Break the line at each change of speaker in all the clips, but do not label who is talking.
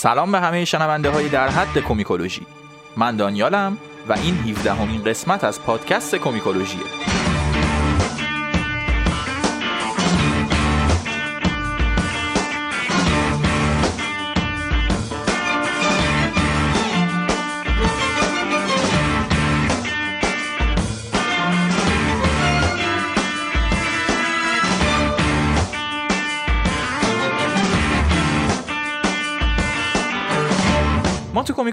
سلام به همه شنونده های در حد کومیکولوژی. من دانیالم و این 17 همین قسمت از پادکست کومیکولوژیه.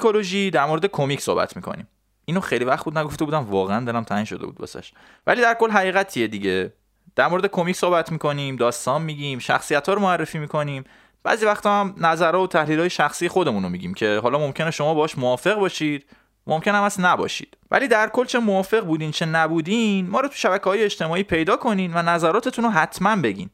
کومیکولوژی در مورد کمیک صحبت می‌کنیم. اینو خیلی وقت بود نگفته بودم واقعا دلم تنگ شده بود واسش. ولی در کل حقیقتیه دیگه. در مورد کمیک صحبت می‌کنیم داستان میگیم شخصیت ها رو معرفی می‌کنیم. بعضی وقتا هم نظرها و تحلیل های شخصی خودمون رو میگیم که حالا ممکنه شما باش موافق باشید ممکن هم اصلا نباشید. ولی در کل چه موافق بودین چه نبودین ما رو تو شبکه های اجتماعی پیدا کنین و نظراتتون رو حتما بگین.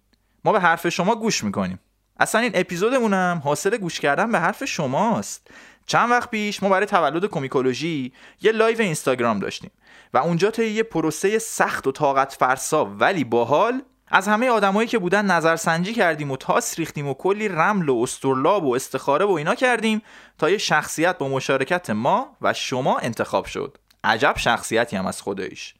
ما به حرف شما گوش می‌کنیم. اصلا این اپیزودمون هم حاصل گوش کردن به حرف شماست. چند وقت پیش ما برای تولد کومیکولوژی یه live اینستاگرام داشتیم و اونجا طی یه پروسه سخت و طاقت فرسا ولی باحال از همه آدمایی که بودن نظرسنجی کردیم و تاس ریختیم و کلی رمل و اسطرلاب و استخاره و اینا کردیم تا یه شخصیت با مشارکت ما و شما انتخاب شد. عجب شخصیتی هم از خداییش.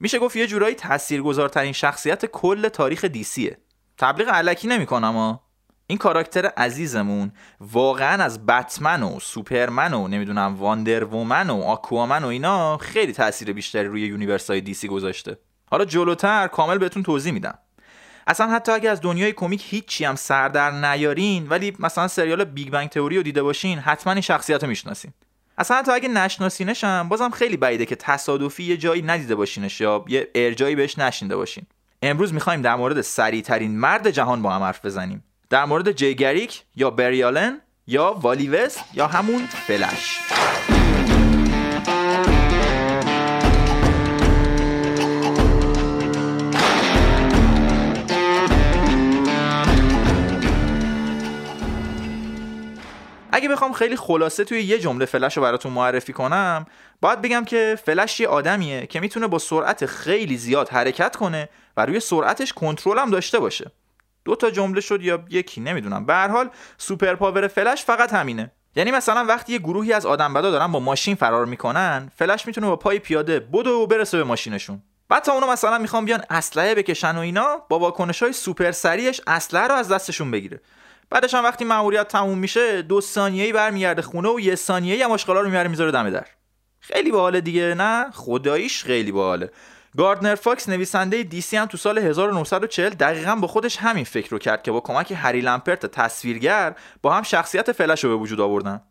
میشه گفت یه جورایی تاثیرگذارترین شخصیت کل تاریخ DC ه تبلیغ الکی نمی‌کنم این کاراکتر عزیزمون واقعا از بتمن و سوپرمن و نمی‌دونم واندر وومن و آکوامن و اینا خیلی تاثیر بیشتری روی universe های DC گذاشته. حالا جلوتر کامل بهتون توضیح میدم. اصلا حتی اگه از دنیای کمیک هیچی هم سر در نیارین ولی مثلا سریال بیگ بنگ تئوری رو دیده باشین حتما این شخصیت رو می‌شناسین. اصلا حتی اگه نشناسینش هم بازم خیلی بعیده که تصادفی یه جایی ندیده باشینش یا یه ارجاعی بهش نشنیده باشین. امروز می‌خوایم در مورد سریع ترین مرد جهان با هم حرف بزنیم. در مورد جیگریک یا بریالن یا والیوس یا همون فلش. اگه بخوام خیلی خلاصه توی یه جمله فلش رو براتون معرفی کنم باید بگم که فلش یه آدمیه که می‌تونه با سرعت خیلی زیاد حرکت کنه و روی سرعتش کنترل هم داشته باشه. دو تا جمله شد یا یکی نمی‌دونم. به هر حال super power فلش فقط همینه. یعنی مثلا وقتی یه گروهی از آدم بدا دارن با ماشین فرار می‌کنن فلش می‌تونه با پای پیاده بدوه و برسه به ماشینشون. بعد تا اونو مثلا می‌خوان بیان اسلحه بکشن و اینا با واکنش های سوپر سریعش اسلحه رو از دستشون بگیره. بعدش هم وقتی ماموریت تموم میشه دو ثانیه‌ای برمیگرده خونه و یه ثانیه‌ای هم آشغالا رو میاره می‌ذاره دم در. خیلی باحاله دیگه نه؟ خداییش خیلی باحاله. گاردنر فاکس نویسنده DC هم تو سال 1940 دقیقا با خودش همین فکر رو کرد که با کمک هری لمپرت تصویرگر با هم شخصیت فلش رو به وجود آوردن.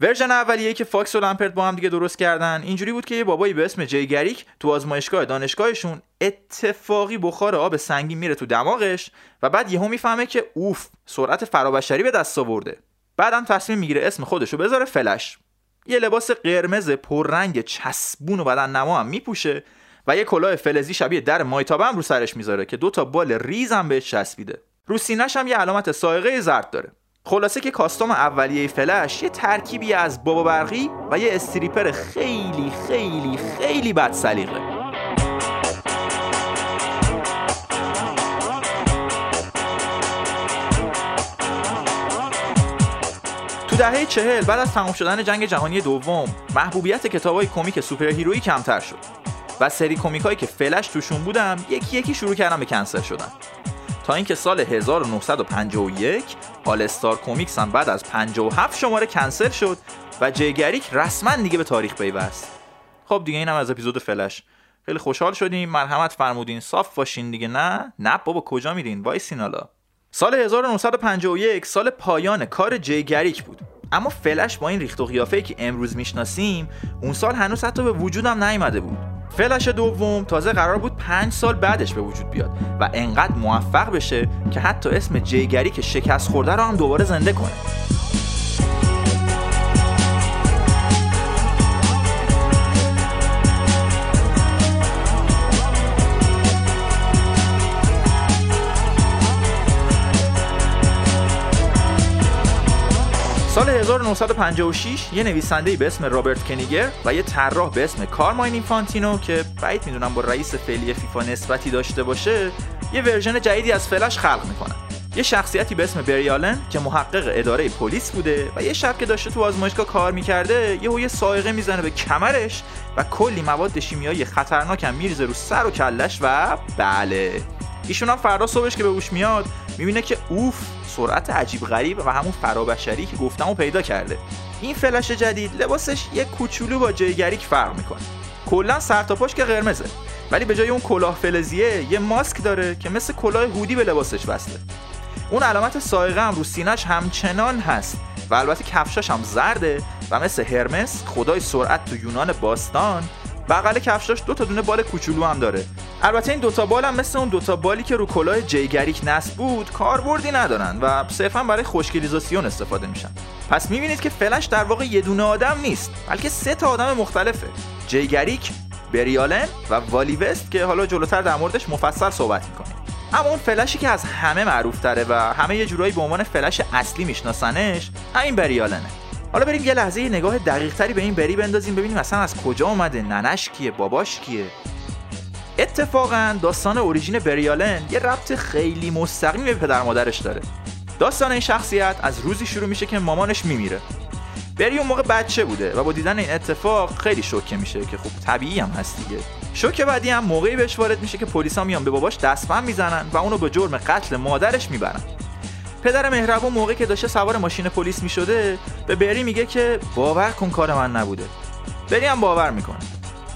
version اولیه که فاکس و لمپرت با هم دیگه درست کردن اینجوری بود که یه بابایی به اسم جی گریک تو آزمایشگاه دانشگاهشون اتفاقی بخار آب سنگین میره تو دماغش و بعد یهو می‌فهمه که اوف سرعت فرابشری به دست آورده. بعدم تصمیم می‌گیره اسم خودشو بذاره فلش. یه لباس قرمز پررنگ چسبون و بدن نما هم میپوشه و یه کلاه فلزی شبیه در مایتابه هم رو سرش می‌ذاره که دو تا بال ریز هم بهش چسبیده. رو سینه‌ش هم یه علامت سائقه زرد داره. خلاصه که کاستوم اولیه فلش یه ترکیبی از بابا برقی و یه استریپر خیلی خیلی خیلی بد سلیقه. تو دهه چهل بعد از تمام شدن جنگ جهانی دوم محبوبیت کتابای کمیک superhero یی کمتر شد. و سری کمیکایی که فلش توشون بود هم یکی یکی شروع کردن به کنسل شدن. تا اینکه سال 1951 All Star Comics هم بعد از 57 شماره کنسل شد و جی گریک رسما دیگه به تاریخ پیوست. خب دیگه اینم از اپیزود فلش خیلی خوشحال شدیم. مرحمت فرمودین. صاف باشین دیگه. نه. نه بابا کجا میرین؟ وایسین حالا. سال 1951 سال پایان کار جیگریک بود. اما فلش با این ریخت و قیافه‌ای که امروز می‌شناسیم اون سال هنوز حتی به وجودم نیامده بود. فلش دوم تازه قرار بود پنج سال بعدش به وجود بیاد و انقدر موفق بشه که حتی اسم جیگری که شکست خورده رو هم دوباره زنده کنه. سال 1956 یه نویسنده به اسم رابرت کنیگر و یه طراح به اسم کارماین اینفانتینو که بعید می‌دونم با رئیس فعلی فیفا نسبتی داشته باشه یه version جدیدی از فلش خلق می‌کنن یه شخصیتی به اسم بری الن که محقق اداره پلیس بوده و یه شب که داشته تو آزمایشگاه کار می‌کرده یهو یه صاعقه می‌زنه به کمرش و کلی مواد شیمیایی خطرناک هم میریزه رو سر و کلش و بله. ایشون هم فردا صبحش که به هوش میاد می‌بینه که اوف سرعت عجیب غریب و همون فرابشری که گفتم و پیدا کرده. این فلش جدید لباسش یه کوچولو با جیگریک فرق می‌کنه. کلا سر تا پاش که قرمزه. ولی به جای اون کلاه فلزیه یه ماسک داره که مثل کلاه هودی به لباسش بسته. اون علامت سایقه هم رو سینش همچنان هست و البته کفشاش هم زرده و مثل هرمس خدای سرعت تو یونان باستان بغل کفشاش دو تا دونه بال کوچولو هم داره. البته این دوتا بال هم مثل اون دوتا بالی که رو کلاه جیگریک نصب بود کاربردی ندارن و صرفا برای خوشگلیزاسیون استفاده میشن. پس می‌بینید که فلش در واقع یه دونه آدم نیست بلکه سه تا آدم مختلفه. جیگریک بریالن و والی وست که حالا جلوتر در موردش مفصل صحبت می‌کنیم. اما اون فلشی که از همه معروف تره و همه یه جورایی به عنوان فلش اصلی میشناسنش همین بریالنه حالا بریم یه لحظه یه نگاه دقیق تری به این بری بندازیم ببینیم اصلا از کجا اومده ننش کیه باباش کیه؟ اتفاقا داستان اوریژین بریالن یه ربط خیلی مستقیمی به پدر مادرش داره. داستان این شخصیت از روزی شروع میشه که مامانش میمیره. بری اون موقع بچه بوده و با دیدن این اتفاق خیلی شوکه میشه که خب طبیعی هم هست دیگه. شوک بعدی هم موقعی بهش وارد میشه که پلیسا میان به باباش دستبند می‌زنن و اونو به جرم قتل مادرش می‌برن. پدر مهربون موقعی که داشته سوار ماشین پلیس می‌شده به بری میگه که باور کن کار من نبوده. بری هم باور می‌کنه.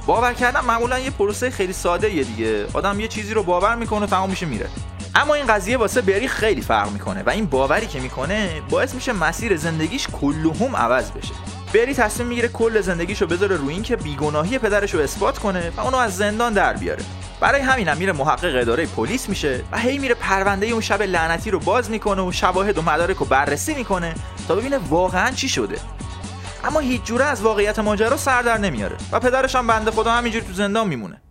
باور کردن معمولا یه پروسه خیلی ساده یه دیگه. آدم یه چیزی رو باور می‌کنه و تمام میشه میره. اما این قضیه واسه بری خیلی فرق می‌کنه و این باوری که می‌کنه باعث میشه مسیر زندگیش کلهم عوض بشه. بری تصمیم می‌گیره کل زندگیشو بذاره روی این که بیگناهی پدرش رو اثبات کنه و اونو از زندان در بیاره. برای همینم میره محقق اداره پلیس میشه و هی میره پرونده اون شب لعنتی رو باز می‌کنه و شواهد و مدارک رو بررسی می‌کنه تا ببینه واقعا چی شده. اما هیچ جوره از واقعیت ماجرا سر در نمیاره و پدرش هم بنده خدا همینجوری تو زندان میمونه.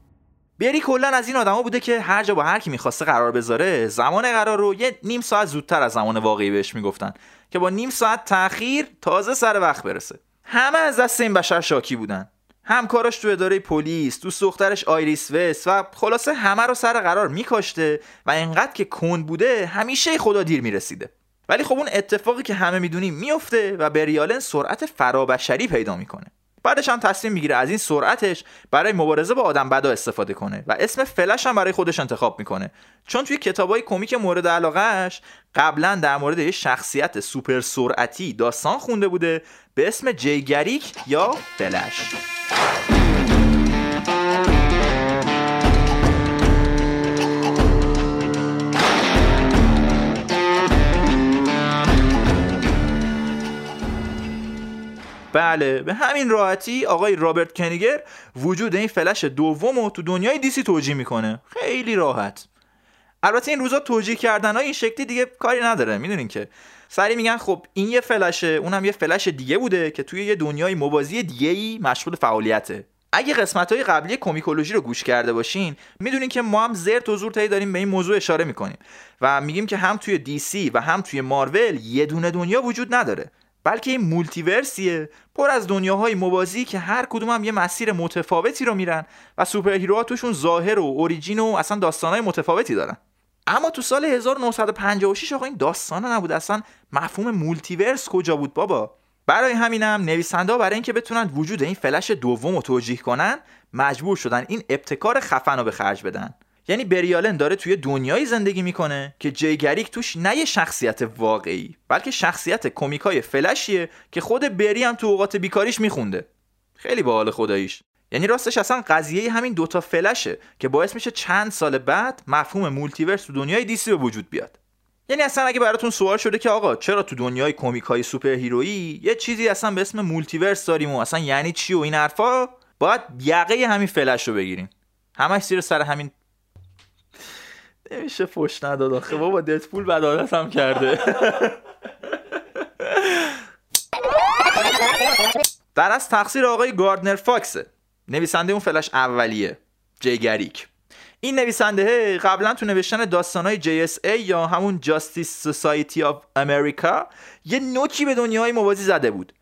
بری کلا از این آدما بوده که هر جا با هر کی می‌خواسته قرار بذاره زمان قرار رو یه نیم ساعت زودتر از زمان واقعی بهش می‌گفتن که با نیم ساعت تاخیر تازه سر وقت برسه. همه از دست این بشر شاکی بودن. همکاراش تو اداره پلیس دوست دخترش آیریس وست و خلاصه همه رو سر قرار میکاشته و اینقدر که کند بوده همیشه خدا دیر می‌رسیده. ولی خب اون اتفاقی که همه می‌دونیم میفته و بریالن سرعت فرابشری پیدا می‌کنه. بعدش هم تصمیم می‌گیره از این سرعتش برای مبارزه با آدم بدا استفاده کنه و اسم فلش هم برای خودش انتخاب می‌کنه. چون توی کتابای کمیک مورد علاقهش قبلا در مورد یه شخصیت سوپر سرعتی داستان خونده بوده به اسم جیگریک یا فلش. بله به همین راحتی آقای رابرت کنیگر وجود این فلش دوم رو تو دنیای دیسی توجیه می‌کنه. خیلی راحت. البته این روزا توجیه کردن های این شکلی دیگه کاری نداره می‌دونین که. سری میگن خب این یه فلشه اونم یه فلش دیگه بوده که توی یه دنیای موازی دیگه ای مشغول فعالیته. اگه قسمت های قبلی کومیکولوژی رو گوش کرده باشین می‌دونین که ما هم زرت و زور داریم به این موضوع اشاره می‌کنیم و میگیم که هم توی دی سی و هم توی مارول یه دونه دنیا وجود نداره. بلکه این multiverse یه پر از دنیاهای موازی که هر کدوم هم یه مسیر متفاوتی رو میرن و superhero ها توشون ظاهر و origin و اصلا داستانهای متفاوتی دارن. اما تو سال 1956 آقا این داستان نبود اصلا مفهوم multiverse کجا بود بابا؟ برای همینم نویسنده برای اینکه بتونن وجود این فلش دوم رو توجیه کنن مجبور شدن این ابتکار خفن رو به خرج بدن. یعنی بری الن داره توی دنیایی زندگی می‌کنه که جی گریک توش نه یه شخصیت واقعی بلکه شخصیت کمیکای فلشیه که خود بری هم تو اوقات بیکاریش میخونده. خیلی باحال خداییش. یعنی راستش اصلا قضیه همین دوتا فلشه که باعث میشه چند سال بعد مفهوم multiverse تو دنیای DC به وجود بیاد. یعنی اصلا اگه براتون سوال شده که آقا چرا تو دنیای کمیک های superhero یی یه چیزی اصلا به اسم multiverse داریم و اصلا یعنی چی و این حرفا باید یقه همین فلش رو بگیریم. همش زیر سر همین. نمیشه فش نداد آخه. بابا ددپول بدادت هم کرده. در اصل تقصیر آقای گاردنر فاکسه. نویسنده اون فلش اولیه. جی گریک این نویسنده قبلا تو نوشتن داستانهای JSA یا همون Justice Society of America یه نوکی به دنیای موازی زده بود.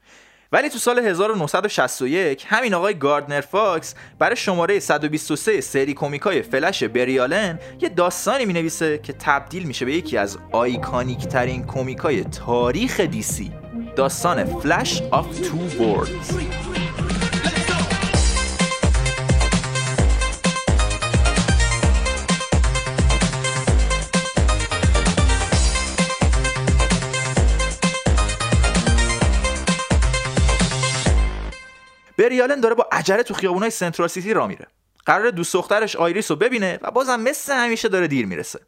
ولی تو سال 1961 همین آقای گاردنر فاکس برای شماره 123 سری کومیکای فلش بری الن یه داستانی می‌نویسه که تبدیل میشه به یکی از iconic ترین کومیکای تاریخ DC داستان Flash of Two Worlds بری الن داره با عجله تو خیابونای سنترال سیتی راه میره. قراره دوست دخترش آیریس رو ببینه و بازم مثل همیشه داره دیر می‌رسه.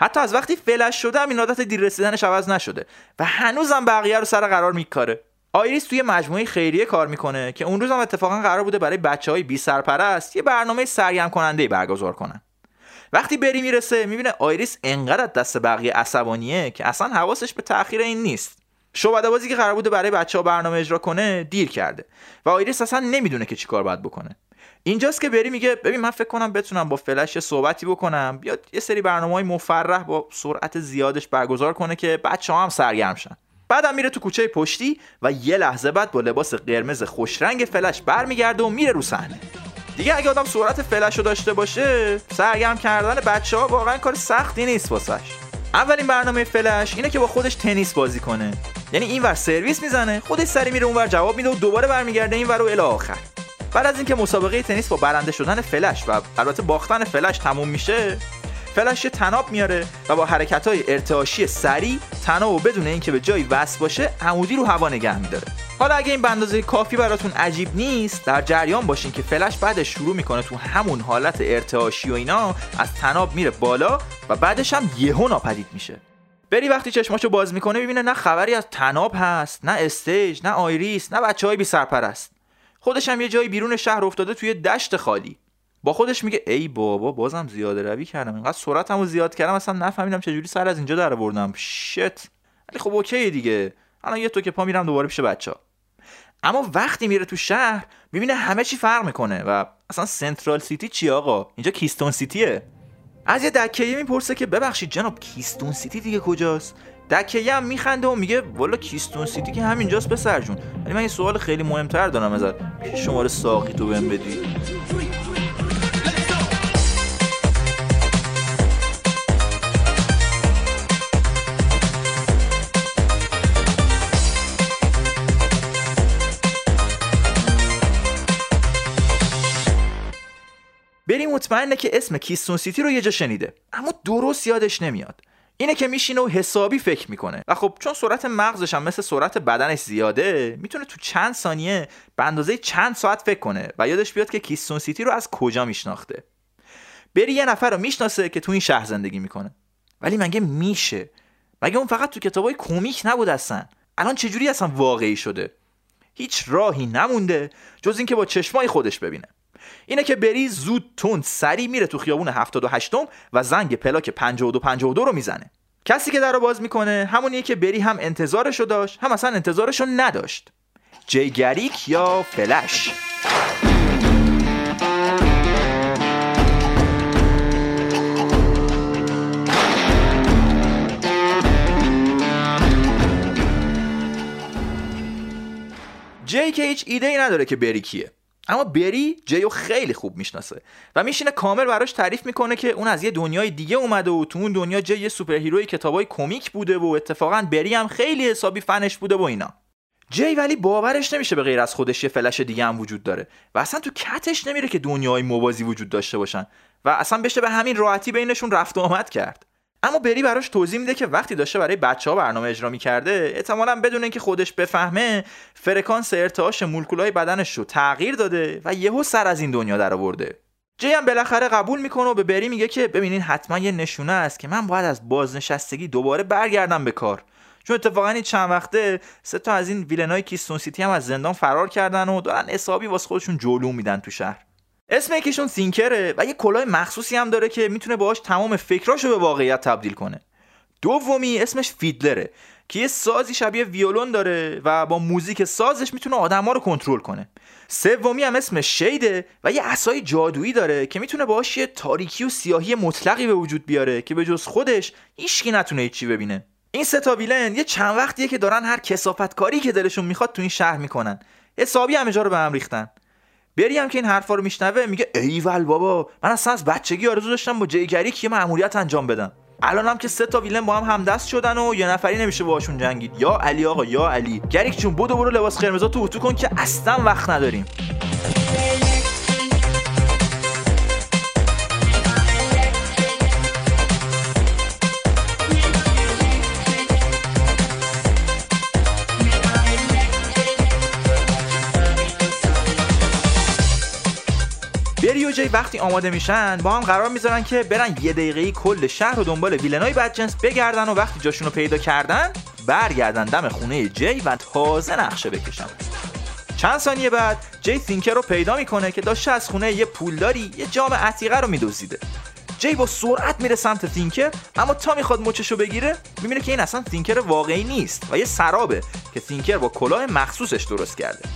حتی از وقتی فلش شده هم این عادت دیر رسیدنش عوض نشده و هنوزم بقیه رو سر قرار میکاره. آیریس توی مجموعه خیریه کار می‌کنه که اون روز هم اتفاقا قرار بوده برای بچه های بی سرپرست یه برنامه سرگرم کننده برگزار کنن. وقتی بری می‌رسه می‌بینه آیریس انقدر دست بقیه عصبانیه که اصلا حواسش به تاخیر این نیست. شعبده بازی که قرار بوده برای بچه ها برنامه اجرا کنه دیر کرده. و آیریس اصلا نمی‌دونه که چیکار باید بکنه. اینجاست که بری میگه ببین من فکر کنم بتونم با فلش صحبتی بکنم. بیاد یه سری برنامه های مفرح با سرعت زیادش برگزار کنه که بچه ها هم سرگرم شن. بعدم میره تو کوچه پشتی و یه لحظه بعد با لباس قرمز خوشرنگ فلش برمیگرده و میره رو صحنه. دیگه اگه آدم سرعت فلش رو داشته باشه سرگرم کردن بچه ها واقعا کار سختی نیست واسش. اولین برنامه فلش اینه که با خودش تنیس بازی کنه. یعنی اینور سرویس می‌زنه خودش سری میره اونور جواب میده و دوباره برمیگرده اینور و الی آخر. بعد از اینکه مسابقه تنیس با برنده شدن فلش و البته باختن فلش تموم میشه فلش طناب میاره و با حرکت های ارتعاشی سریع طناب بدون اینکه به جایی وصل باشه عمودی رو هوا نگه میداره. حالا اگه این به اندازه کافی براتون عجیب نیست در جریان باشین که فلش بعدش شروع می‌کنه تو همون حالت ارتعاشی و اینا از طناب میره بالا و بعدش هم یهو ناپدید میشه. بری وقتی چشماشو باز می‌کنه ببینه نه خبری از طناب هست نه stage نه آیریس نه بچه های بی سرپرست خودش هم یه جایی بیرون شهر افتاده توی دشت خالی. با خودش میگه ای بابا بازم زیاده روی کردم. اینقدر سرعتمو زیاد کردم اصلا نفهمیدم چجوری سر از اینجا در آوردم. shit. ولی خب okay دیگه. الان یه تک پا میرم دوباره پیش بچه. اما وقتی میره تو شهر می‌بینه همه چی فرق می‌کنه و اصلا سنترال سیتی چی آقا؟ اینجا کیستون سیتیه. از یه دکهیه می‌پرسه که ببخشید جناب کیستون سیتی دیگه کجاست؟ دکهیه هم میخنده و میگه والا کیستون سیتی که همینجاست پسر جون. ولی من یه سوال خیلی مهمتر دارم ازت. شماره ساقی تو بهم بدی. بری مطمئنه که اسم کیستون سیتی رو یه جا شنیده. اما درست یادش نمیاد. اینه که میشینه و حسابی فکر می‌کنه. و خب چون سرعت مغزش هم مثل سرعت بدنش زیاده می‌تونه تو چند ثانیه به اندازه چند ساعت فکر کنه و یادش بیاد که کیستون سیتی رو از کجا میشناخته. بری یه نفر رو می‌شناسه که تو این شهر زندگی می‌کنه. ولی مگه میشه؟ مگه اون فقط تو کتابای کمیک نبود اصلا؟ الان چجوری اصلا واقعی شده؟ هیچ راهی نمونده جز اینکه با چشمای خودش ببینه. اینه که بری زود تند سری میره تو خیابون 78 و زنگ پلاک 52 52 رو می‌زنه. کسی که در رو باز می‌کنه همونیه که بری هم انتظارشو داشت هم اصلا انتظارشو نداشت. جی گریک یا فلش؟ جی که هیچ ایده ای نداره که بری کیه. اما بری جیو خیلی خوب می‌شناسه. و میشینه کامل براش تعریف می‌کنه که اون از یه دنیای دیگه اومده و تو اون دنیا جی یه superhero ی کتابای کمیک بوده و اتفاقا بری هم خیلی حسابی فنش بوده و اینا. جی ولی باورش نمیشه به غیر از خودش یه فلش دیگه هم وجود داره و اصلا تو کتش نمیره که دنیای موازی وجود داشته باشن. و اصلا بشه به همین راحتی بینشون رفت و آمد کرد. اما بری براش توضیح میده که وقتی داشته برای بچه ها برنامه اجرا می‌کرده احتمالا بدون اینکه خودش بفهمه فرکانس ارتعاش مولکولای بدنش رو تغییر داده و یهو سر از این دنیا در آورده جی هم بالاخره قبول می‌کنه و به بری میگه که ببینین حتما یه نشونه است که من باید از بازنشستگی دوباره برگردم به کار. چون اتفاقا این چند وقته سه تا از این ویلنای کیستون سیتی هم از زندان فرار کردن و دارن حسابی واسه خودشون جلو میدن تو شهر. اسم یکیشون سینکره و یه کلاه مخصوصی هم داره که می‌تونه باهاش تمام فکراشو به واقعیت تبدیل کنه. دومی اسمش فیدلره که یه سازی شبیه ویولون داره و با موزیک سازش می‌تونه آدما رو کنترل کنه. سومی هم اسمش شیده و یه عصای جادویی داره که می‌تونه باهاش یه تاریکی و سیاهی مطلقی به وجود بیاره که به جز خودش هیچکی نتونه هیچی ببینه. این سه تا ویلن یه چند وقتیه که دارن هر کسافت کاری که دلشون می‌خواد تو این شهر می‌کنن. حسابی همه جا رو به هم ریختن. بری هم که این حرفا رو میشنوه میگه ایول بابا من اصلا از بچگی آرزو داشتم با جیگری که مأموریت انجام بدم هم که سه تا ویلن با هم همدست شدن و یه نفری نمیشه باهاشون جنگید. یا علی آقا یا علی. گریک چون بودو برو لباس قرمزا تو اتو کن که اصلا وقت نداریم. وقتی آماده میشن با هم قرار می‌ذارن که برن یه دقیقه کل شهر رو دنبال ویلنای بدجنس بگردن و وقتی جاشون رو پیدا کردن برگردن دم خونه جی و تازه نقشه بکشن. چند ثانیه بعد جی تینکر رو پیدا می‌کنه که داشته از خونه یه پولداری یه جام عتیقه رو میدزدیده جی با سرعت میره سمت تینکر اما تا می‌خواد مچشو بگیره می‌بینه که این اصلا تینکر واقعی نیست و یه سرابه که تینکر با کلاه مخصوصش درست کرده.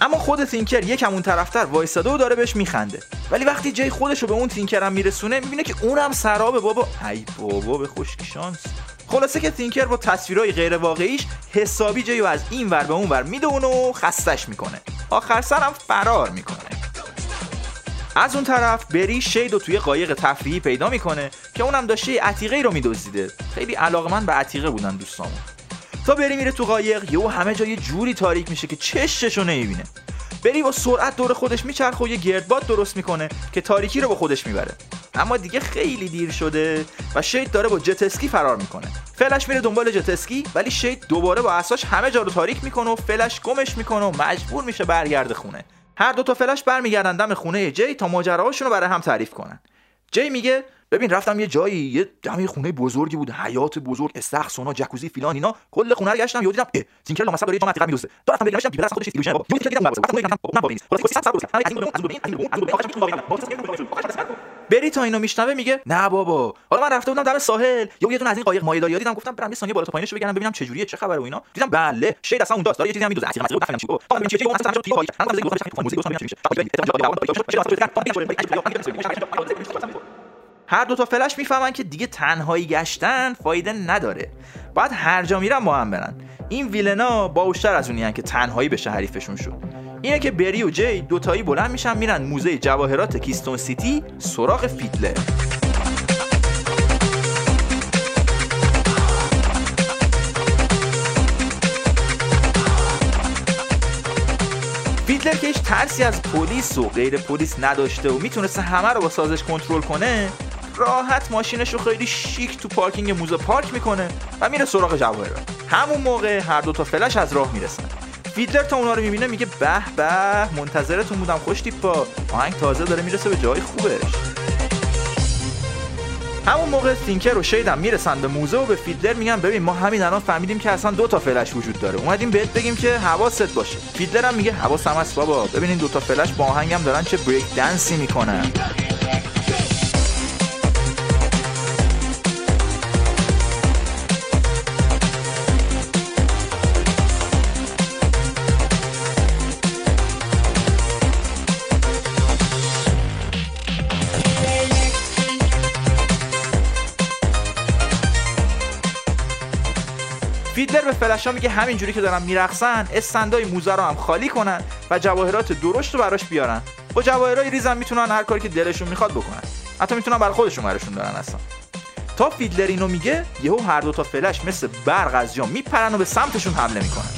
اما خود تینکر یکم اون طرفتر وایساده و داره بهش میخنده. ولی وقتی جی خودش رو به اون تینکر هم میرسونه می‌بینه که اونم سرابه بابا. ای بابا به خوشکی شانس. خلاصه که تینکر با تصویرهای غیر واقعیش حسابی جیو از این ور به اون ور می‌دونه و خستش می‌کنه. آخر سرم فرار می‌کنه. از اون طرف بری شید و توی قایق تفریحی پیدا می‌کنه که اونم داشته عتیقه رو میدزدیده. خیلی علاقمند به عتیقه بودن دوستامون. تا بری میره تو قایق یهو همه جا یه جوری تاریک میشه که چششو نمی‌بینه. بری با سرعت دور خودش میچرخه و یه گردباد درست می‌کنه که تاریکی رو با خودش می‌بره. اما دیگه خیلی دیر شده و شید داره با جتسکی فرار می‌کنه. فلش میره دنبال جتسکی ولی شید دوباره با عصاش همه جا رو تاریک می‌کنه و فلش گمش می‌کنه و مجبور میشه برگرده خونه. هر دو تا فلش برمیگردن دم خونه جی تا ماجراهاشون رو برای هم تعریف کنن. جی میگه ببین رفتم یه جایی یه خونه بزرگی بود حیات بزرگ استخر سونا جکوزی فلان اینا کل خونه رو گشتم یهو دیدم اه تینکر لامصب داره یه جام عتیقه میدزده تو رفتم ببینمش دیگه خودش illusion بابا دیدم بعد خودم گفتم بابا نیست خلاص 300 سال از این بری تا اینو میشنوه میگه نه بابا حالا من رفته بودم دم ساحل یهو یه دونه از این قایق داری دیدم گفتم برم یه ثانیه بالا تا پایینش بگردم ببینم چه جوریه چه خبره و اینا دیدم بله شید اصلا اون داست داره یه چیزی هم میدوزه عتیقه مثلا گفتم چی بابا تو پایین من گفتم گفتم میشه هر دو تا فلش می‌فهمن که دیگه تنهایی گشتن فایده نداره. باید هر جا میرن با هم برن. این ویلنا باوشتر از اونیان که تنهایی بشه حریفشون شد. اینه که بری و جی دوتایی بلند میشن میرن موزه جواهرات کیستون سیتی سراغ فیدلر فیدلر که هیچ ترسی از پلیس و غیر پلیس نداشته و می‌تونسته همه رو با سازش کنترل کنه راحت ماشینش رو خیلی شیک تو پارکینگ موزه پارک می‌کنه و میره سراغ جواهرات. همون موقع هر دو تا فلش از راه می‌رسن. فیدلر تا اونا رو می‌بینه میگه به به منتظرتون بودم خوش تیپا. آهنگ تازه داره می‌رسه به جای خوبش. همون موقع تینکر و شیدم می‌رسن به موزه و به فیدلر میگن ببین ما همین الان فهمیدیم که اصلا دو تا فلش وجود داره. اومدیم بهت بگیم که حواست باشه. فیدلر هم میگه حواسم هست بابا. ببین این دو تا فلش با آهنگم دارن چه break dance ی می‌کنن. فیدلر به فلشا میگه همینجوری که دارن میرقصن استندای موزه رو هم خالی کنن و جواهرات درشت رو براش بیارن. با جواهرای ریزم می‌تونن هر کاری که دلشون می‌خواد بکنن. حتی می‌تونن برای خودشون برشون دارن اصلا. تا فیدلر اینو میگه یهو هر دو تا فلش مثل برق از جا میپرن و به سمتشون حمله می‌کنن.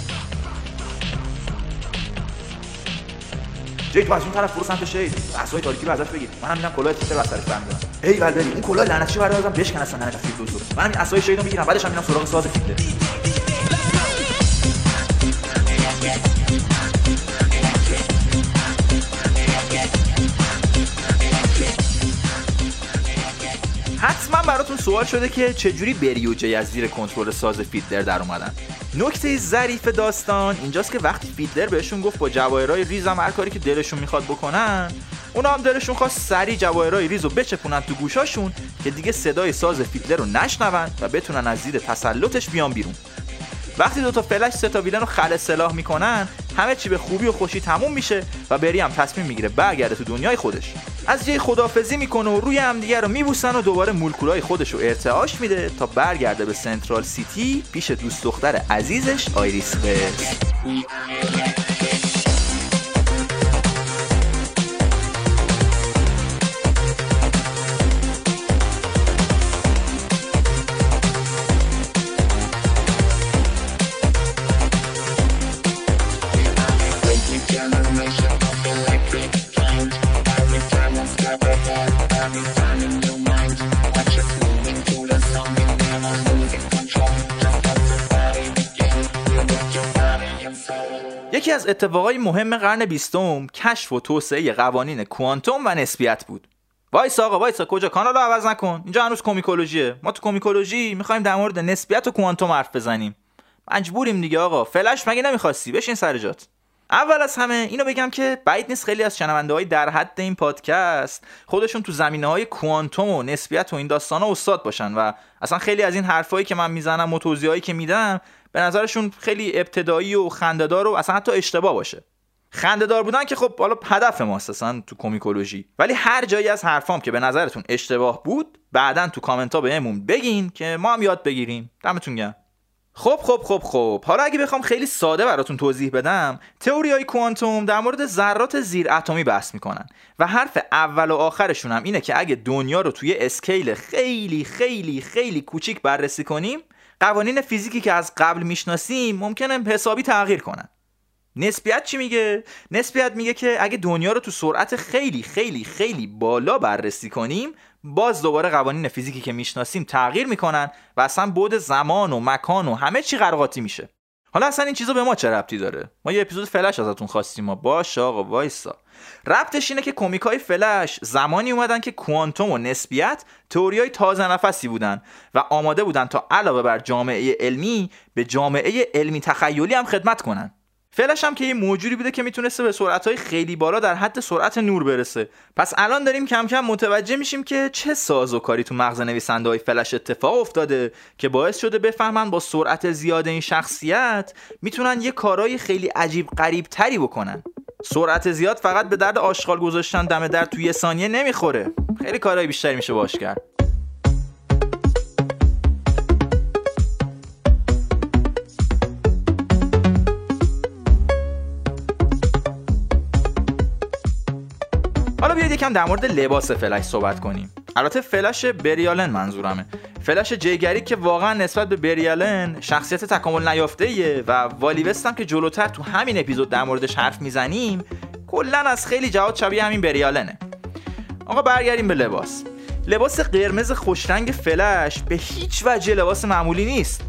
جی تو از اون طرف برو سمت شید عصای تاریکی رو ازش بگیر. منم میرم کلاه تینکر رو از سرش برمیدارم ای ول اون کلاه لعنتی بردارم بشکن اصلا لعنت فیل دوزو منم عصای شید رو می‌گیرم بعدش هم میرم سراغ ساز فیدلر حتما براتون سوال شده که چجوری بری و جی از زیر کنترل ساز فیدلر در اومدن. نکته ظریف داستان اینجاست که وقتی فیدلر بهشون گفت با جواهرای ریزم هر کاری که دلشون می‌خواد بکنن اونا هم دلشون خواست سریع جواهرای ریز رو بچپونن تو گوشاشون که دیگه صدای ساز فیدلر رو نشنون و بتونن از زیر تسلطش بیان بیرون. وقتی دو تا فلش سه تا villain رو خلع سلاح می‌کنن همه چی به خوبی و خوشی تموم میشه و بری هم تصمیم می‌گیره برگرده تو دنیای خودش. از جای خدافزی می‌کنه و روی همدیگه رو میبوسن و دوباره مولکولای خودش رو ارتعاش میده تا برگرده به سنترال سیتی پیش دوست دختر عزیزش آیریس قرز یکی از اتفاقای مهم قرن بیستم کشف و توسعه قوانین کوانتوم و نسبیت بود. وایسا آقا وایسا کجا؟ کانال رو عوض نکن. اینجا هنوز کومیکولوژیه. ما تو کومیکولوژی می‌خوایم در مورد نسبیت و کوانتوم حرف بزنیم. مجبوریم دیگه آقا. فلش مگه نمی‌خواستی؟ بشین سر جات. اول از همه اینو بگم که بعید نیست خیلی از شنونده های در حد این پادکست خودشون تو زمینه های کوانتوم و نسبیت و این داستان ها استاد باشن و اصلا خیلی از این حرفایی که من می‌زنم و توضیحایی که میدم به نظرشون خیلی ابتدایی و خندهدار و اصلا حتی اشتباه باشه. خندهدار بودن که خب حالا هدف ماست اصلا تو کومیکولوژی. ولی هر جایی از حرفام که به نظرتون اشتباه بود بعدا تو کامنت ها بهمون بگین که ما هم یاد بگیریم. دمتون گرم. خب خب خب خب. حالا اگه بخوام خیلی ساده براتون توضیح بدم تئوری های کوانتوم در مورد ذرات زیر اتمی بحث می‌کنن و حرف اول و آخرشون هم اینه که اگه دنیا رو توی اسکیل خیلی خیلی خیلی کوچیک بررسی کنیم قوانین فیزیکی که از قبل می‌شناسیم ممکنه حسابی تغییر کنن. نسبیت چی میگه؟ نسبیت میگه که اگه دنیا رو تو سرعت خیلی خیلی خیلی بالا بررسی کنیم باز دوباره قوانین فیزیکی که می‌شناسیم تغییر می‌کنن و اصلا بود زمان و مکان و همه چی قرقاتی میشه. حالا اصلا این چیزا به ما چه ربطی داره؟ ما یه اپیزود فلش ازتون خواستیم ما باش آقا وایسا. ربطش اینه که کمیکای فلش زمانی اومدن که کوانتوم و نسبیت تئوریای تازه نفسی بودن و آماده بودن تا علاوه بر جامعه علمی به جامعه علمی تخیلی هم خدمت کنن. فلش هم که یه موجودی بوده که می‌تونسته به سرعتهای خیلی بالا در حد سرعت نور برسه. پس الان داریم کم کم متوجه میشیم که چه ساز و کاری تو مغز نویسنده های فلش اتفاق افتاده که باعث شده بفهمن با سرعت زیاد این شخصیت می‌تونن یه کارهای خیلی عجیب قریب تری بکنن. سرعت زیاد فقط به درد آشغال گذاشتن دم در توی ثانیه نمی‌خوره. خیلی کارهای بیشتری میشه باش کرد. حالا بیاید یکم در مورد لباس فلش صحبت کنیم. البته فلش بریالن منظورمه. فلش جیگری که واقعا نسبت به بریالن شخصیت تکامل نیافته و والی هم که جلوتر تو همین اپیزود در موردش حرف می‌زنیم کلا از خیلی جهات شبیه همین بریالنه. آقا برگردیم به لباس. لباس قرمز خوشرنگ فلش به هیچ وجه لباس معمولی نیست.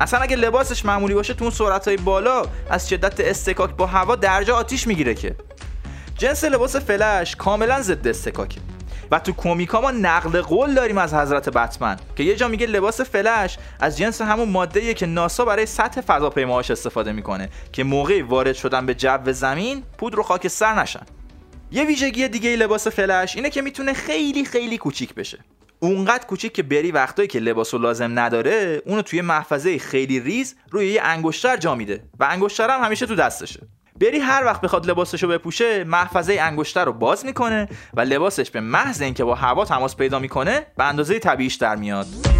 اصلا اگه لباسش معمولی باشه تو اون سرعت های بالا از شدت استکاک با هوا درجه آتیش می‌گیره که. جنس لباس فلش کاملا ضد استکاکه. و تو کومیکا ما نقل قول داریم از حضرت بتمن که یه جا میگه لباس فلش از جنس همون ماده که ناسا برای سطح فضاپیماهاش استفاده می‌کنه که موقع وارد شدن به جو زمین پودر و خاکستر نشن. یه ویژگی دیگه لباس فلش اینه که می‌تونه خیلی خیلی کوچیک بشه. اونقدر کوچیک که بری وقتایی که لباسو لازم نداره اونو توی محفظه خیلی ریز روی یه انگشتر جا میده و انگشتر هم همیشه تو دستشه. بری هر وقت بخواد لباسش رو بپوشه محفظه انگشتر رو باز می‌کنه و لباسش به محض اینکه با هوا تماس پیدا می‌کنه به اندازه طبیعیش در میاد.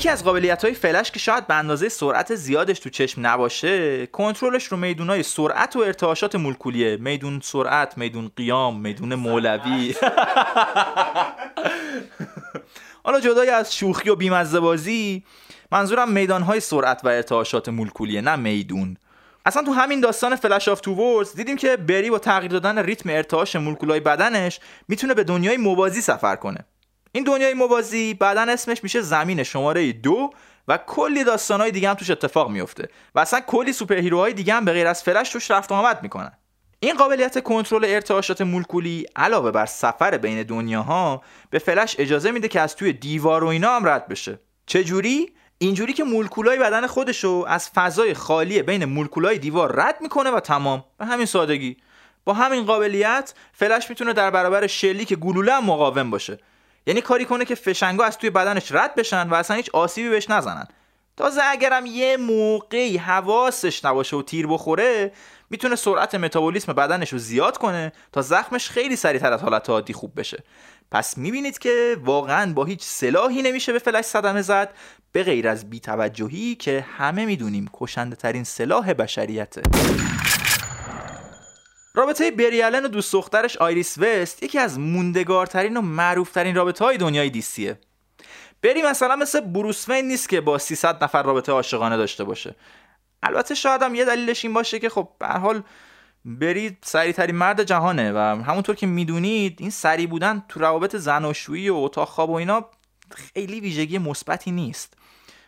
یکی از قابلیت های فلش که شاید به اندازه سرعت زیادش تو چشم نباشه کنترلش رو میدون های سرعت و ارتعاشات مولکولیه. میدون سرعت میدون قیام میدون مولوی. حالا جدای از شوخی و بیمزه بازی منظورم میدان های سرعت و ارتعاشات مولکولیه نه میدون. اصلا تو همین داستان Flash of Two Worlds دیدیم که بری با تغییر دادن ریتم ارتعاش مولکولای بدنش می‌تونه به دنیای موازی سفر کنه. این دنیای موازی بعدا اسمش میشه زمین شماره دو و کلی داستانهای دیگه هم توش اتفاق میفته و اصلا کلی سوپر هیروهای دیگه هم به غیر از فلش توش رفت و آمد می‌کنن. این قابلیت کنترل ارتعاشات مولکولی علاوه بر سفر بین دنیاها به فلش اجازه میده که از توی دیوار و اینا هم رد بشه. جوری اینجوری که مولکولای بدن خودشو از فضای خالی بین مولکولای دیوار رد می‌کنه و تمام. به همین سادگی. با همین قابلیت فلش می‌تونه در برابر شلیک گلوله هم مقاوم باشه. یعنی کاری کنه که فشنگا از توی بدنش رد بشن و اصلا هیچ آسیبی بهش نزنن. تازه اگرم یه موقعی حواسش نباشه و تیر بخوره می‌تونه سرعت متابولیسم بدنش رو زیاد کنه تا زخمش خیلی سریعتر از حالت عادی خوب بشه. پس می‌بینید که واقعا با هیچ سلاحی نمیشه به فلش صدمه زد به غیر از بیتوجهی که همه می‌دونیم کشنده ترین سلاح بشریته. رابطه بری الن و دوست دخترش آیریس وست یکی از موندگارترین و معروفترین رابطه های دنیای دیسیه. بری مثلا مثل بروس وین نیست که با 300 نفر رابطه عاشقانه داشته باشه. البته شاید هم یه دلیلش این باشه که خب به حال بری سریع ترین مرد جهانه و همونطور که می‌دونید این سریع بودن تو روابط زناشویی و اتاق خواب و اینا خیلی ویژگی مثبتی نیست.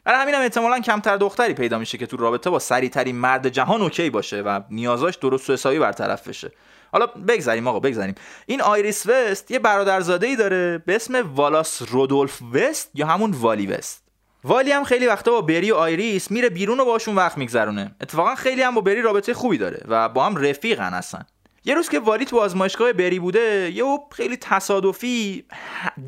برای همین هم احتمالا کمتر دختری پیدا میشه که تو رابطه با سریع ترین مرد جهان OK باشه و نیازاش درست و حسابی برطرف بشه. حالا بگذریم آقا بگذریم این آیریس وست یه برادرزاده ای داره به اسم والاس رودولف وست یا همون والی وست. والی هم خیلی وقتا با بری و آیریس میره بیرون و باشون وقت میگذرونه. اتفاقا خیلی هم با بری رابطه خوبی داره و با هم رفیقن هستن یه روز که والی تو آزمایشگاه بری بوده یه خیلی تصادفی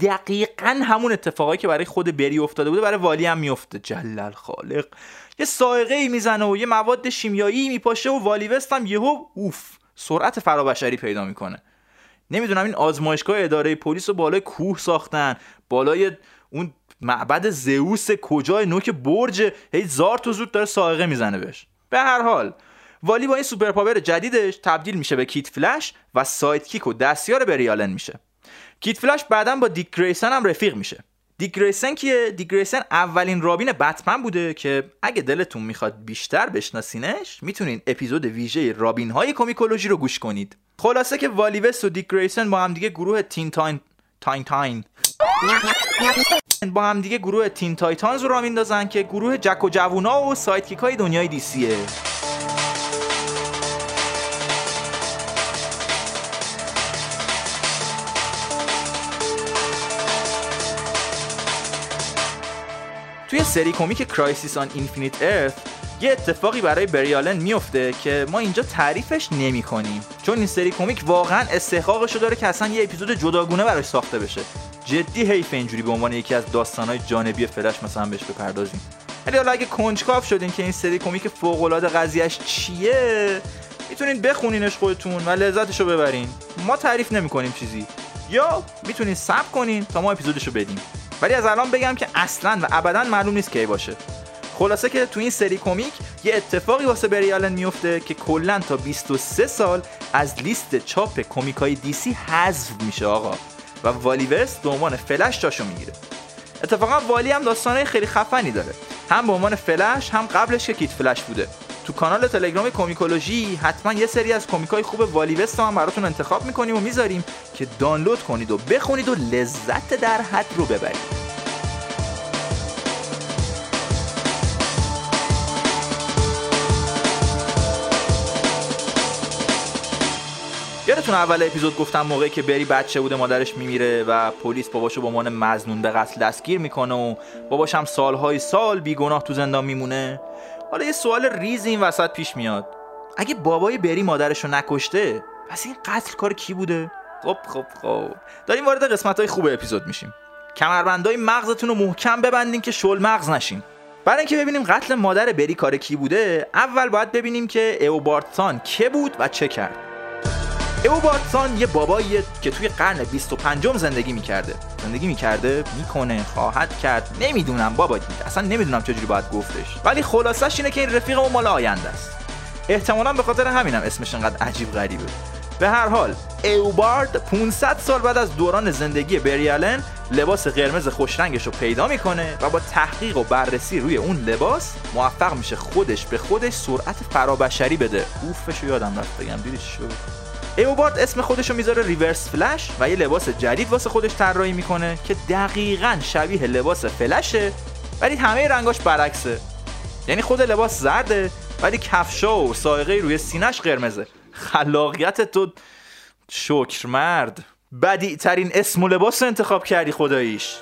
دقیقا همون اتفاقایی که برای خود بری افتاده بوده برای والی هم میفته. جلل خالق. یه صاعقه ای می‌زنه و یه مواد شیمیایی میپاشه و والی وست هم یهو اوف سرعت فرابشری پیدا می‌کنه. نمی‌دونم این آزمایشگاه اداره پلیس رو بالای کوه ساختن بالای اون معبد زئوس کجای نوک برج هی زارت و زورت داره صاعقه می‌زنه بهش. به هر حال والی با این superpower جدیدش تبدیل میشه به Kid Flash و sidekick و دستیار بری الن میشه. Kid Flash بعدا با دیک گریسن هم رفیق میشه. دیک گریسن کیه؟ دیک گریسن اولین رابین بتمن بوده که اگه دلتون می‌خواد بیشتر بشناسینش می‌تونین اپیزود ویژه رابین های کومیکولوژی رو گوش کنید. خلاصه که والی و دیک گریسن با هم دیگه گروه Teen Titan تاین تاین. با هم دیگه گروه Teen Titans رو راه میندازن که گروه جک و جوونا و sidekick های دنیای دیسیه. توی سری کمیک Crisis on Infinite Earths یه اتفاقی برای بری الن میفته که ما اینجا تعریفش نمی کنیم. چون این سری کمیک واقعا استحقاقش رو داره که اصلا یه اپیزود جداگونه براش ساخته بشه. جدی حیف اینجوری به عنوان یکی از داستانهای جانبی فلش مثلا بهش بپردازیم. ولی حالا اگه کنجکاف شدین که این سری کمیک فوق العاده قضیهش چیه می‌تونین بخونینش خودتون و لذتش رو ببرین. ما تعریف نمی‌کنیم چیزی. یا می‌تونین ساب کنین تا ما اپیزودش رو بدیم. ولی از الان بگم که اصلا و ابدا معلوم نیست کی باشه. خلاصه که تو این سری کمیک یه اتفاقی واسه بری آلن میفته که کلا تا 23 سال از لیست چاپ کمیکای دیسی حذف میشه آقا. و والی وست به عنوان فلش جاشو می‌گیره. اتفاقا والی هم داستانهای خیلی خفنی داره. هم به عنوان فلش هم قبلش که کیت فلش بوده. تو کانال تلگرام کومیکولوژی حتما یه سری از کمیکای خوب والی وست هم براتون انتخاب می‌کنیم و می‌ذاریم که دانلود کنید و بخونید و لذت در حد رو ببرید. یادتون اول اپیزود گفتم موقعی که بری بچه بوده مادرش میمیره و پلیس باباشو به عنوان مزنون به قتل دستگیر می‌کنه و باباش هم سالهای سال بیگناه تو زندان میمونه. حالا یه سوال ریز این وسط پیش میاد. اگه بابای بری مادرش رو نکشته پس این قتل کار کی بوده؟ خب خب خب. داریم وارد قسمت های خوب اپیزود میشیم. کمربندای مغزتون رو محکم ببندین که شل مغز نشین. برای اینکه ببینیم قتل مادر بری کار کی بوده اول باید ببینیم که اوبارتسان که بود و چه کرد. اوبارتسان یه باباییه که توی قرن 25 زندگی می‌کرده. زندگی می‌کرده می‌کنه خواهد کرد. نمی‌دونم بابا دید اصلا نمی‌دونم چجوری باید گفتش. ولی خلاصش اینه که این رفیق مال آینده است. احتمالا به خاطر همینم اسمش انقدر عجیب غریبه. به هر حال ایوبارد 500 سال بعد از دوران زندگی بریالن لباس قرمز خوشرنگش رو پیدا می‌کنه و با تحقیق و بررسی روی اون لباس موفق میشه خودش به خودش سرعت فرابشری بده. اوفش رو یادم رفت بگم. دیدی شو ایوبارد اسم خودش رو می‌ذاره ریورس فلش و یه لباس جدید واسه خودش طراحی می‌کنه که دقیقا شبیه لباس فلشه ولی همه رنگاش برعکسه. یعنی خود لباس زرده ولی کفشا و سایقه روی سینش قرمزه. خلاقیت تو شکر مرد بدی ترین اسم و لباس رو انتخاب کردی خداییش.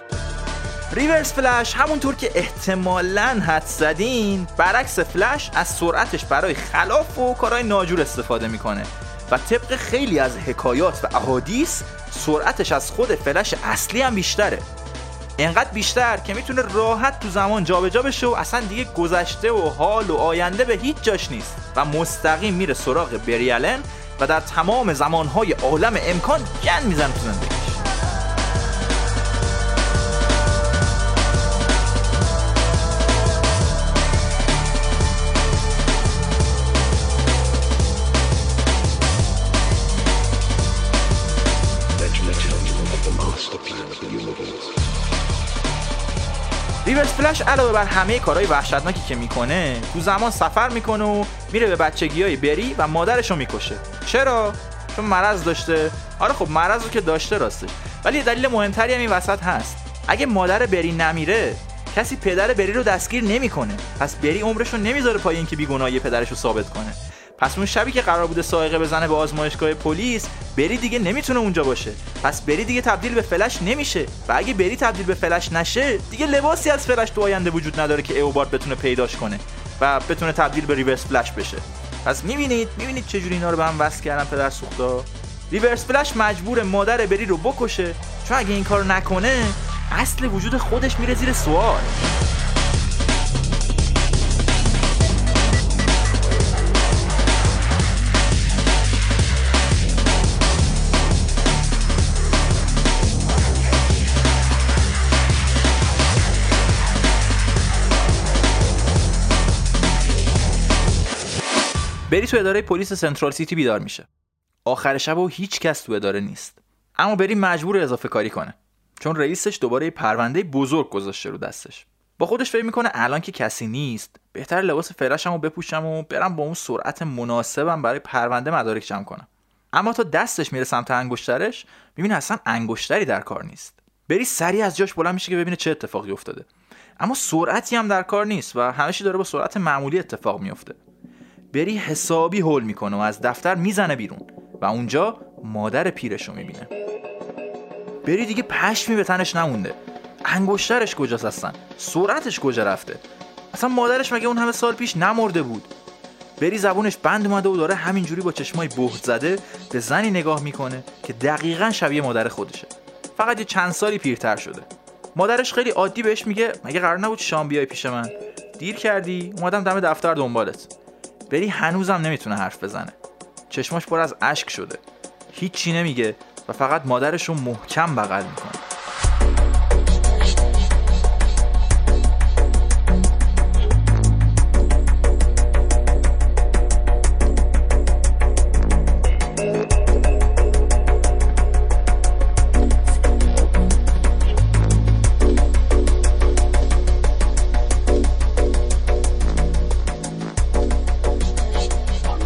ریورس فلش همونطور که احتمالا حد زدین برعکس فلش از سرعتش برای خلاف و کارهای ناجور استفاده می‌کنه. و طبق خیلی از حکایات و احادیث سرعتش از خود فلش اصلی هم بیشتره. انقدر بیشتر که می‌تونه راحت تو زمان جابجا بشه و اصلا دیگه گذشته و حال و آینده به هیچ جاش نیست و مستقیم میره سراغ بریالن و در تمام زمانهای عالم امکان گن می‌زنه تو زندگی ریورس فلش علاوه بر همه کارهای وحشتناکی که می‌کنه تو زمان سفر می‌کنه و میره به بچگی های بری و مادرش رو می‌کشه. چرا؟ چون مرض داشته. آره خب مرض رو که داشته راستش. ولی دلیل مهمتری هم این وسط هست. اگه مادر بری نمیره کسی پدر بری رو دستگیر نمی‌کنه. پس بری عمرش رو نمی‌ذاره پای اینکه بیگناهی پدرش رو ثابت کنه. پس اون شبی که قرار بوده سائقه بزنه به آزمایشگاه پلیس بری دیگه نمی‌تونه اونجا باشه. پس بری دیگه تبدیل به فلش نمیشه. و اگه بری تبدیل به فلش نشه دیگه لباسی از فلش تو آینده وجود نداره که ایوبارد بتونه پیداش کنه و بتونه تبدیل به ریورس فلش بشه. پس می‌بینید می‌بینید چجوری اینا رو به هم وصل کردن پدر سوختا. ریورس فلش مجبور مادر بری رو بکشه. چون اگه این کارو نکنه اصل وجود خودش میره زیر سوال. بری تو اداره پلیس سنترال سیتی بیدار میشه. آخر شب و هیچ کس تو اداره نیست. اما بری مجبور اضافه کاری کنه. چون رئیسش دوباره پرونده بزرگ گذاشته رو دستش. با خودش فکر می‌کنه الان که کسی نیست. بهتر لباس فرشمو بپوشم و برم با اون سرعت مناسبم برای پرونده مدارک جمع کنم. اما تا دستش میره سمت انگشترش می‌بینه اصلا انگشتری در کار نیست. بری سریع از جاش بلند میشه که ببینه چه اتفاقی افتاده. اما سرعتی هم در کار نیست و همه داره با سرعت معمولی اتفاق میفته بری حسابی هول می‌کنه و از دفتر می‌زنه بیرون و اونجا مادر پیرش رو می‌بینه. بری دیگه پشمی به تنش نمونده. انگشترش کجاست هستن سرعتش کجا رفته؟ اصلا مادرش مگه اون همه سال پیش نمرده بود؟ بری زبونش بند اومده و داره همینجوری با چشمای بهت زده به زنی نگاه می‌کنه که دقیقا شبیه مادر خودشه. فقط یه چند سالی پیرتر شده. مادرش خیلی عادی بهش میگه مگه قرار نبود شام بیای پیش من؟ دیر کردی اومدم دم دفتر دنبالت. بری هنوزم نمی‌تونه حرف بزنه. چشماش پر از اشک شده. هیچی نمیگه و فقط مادرش رو محکم بغل می‌کنه.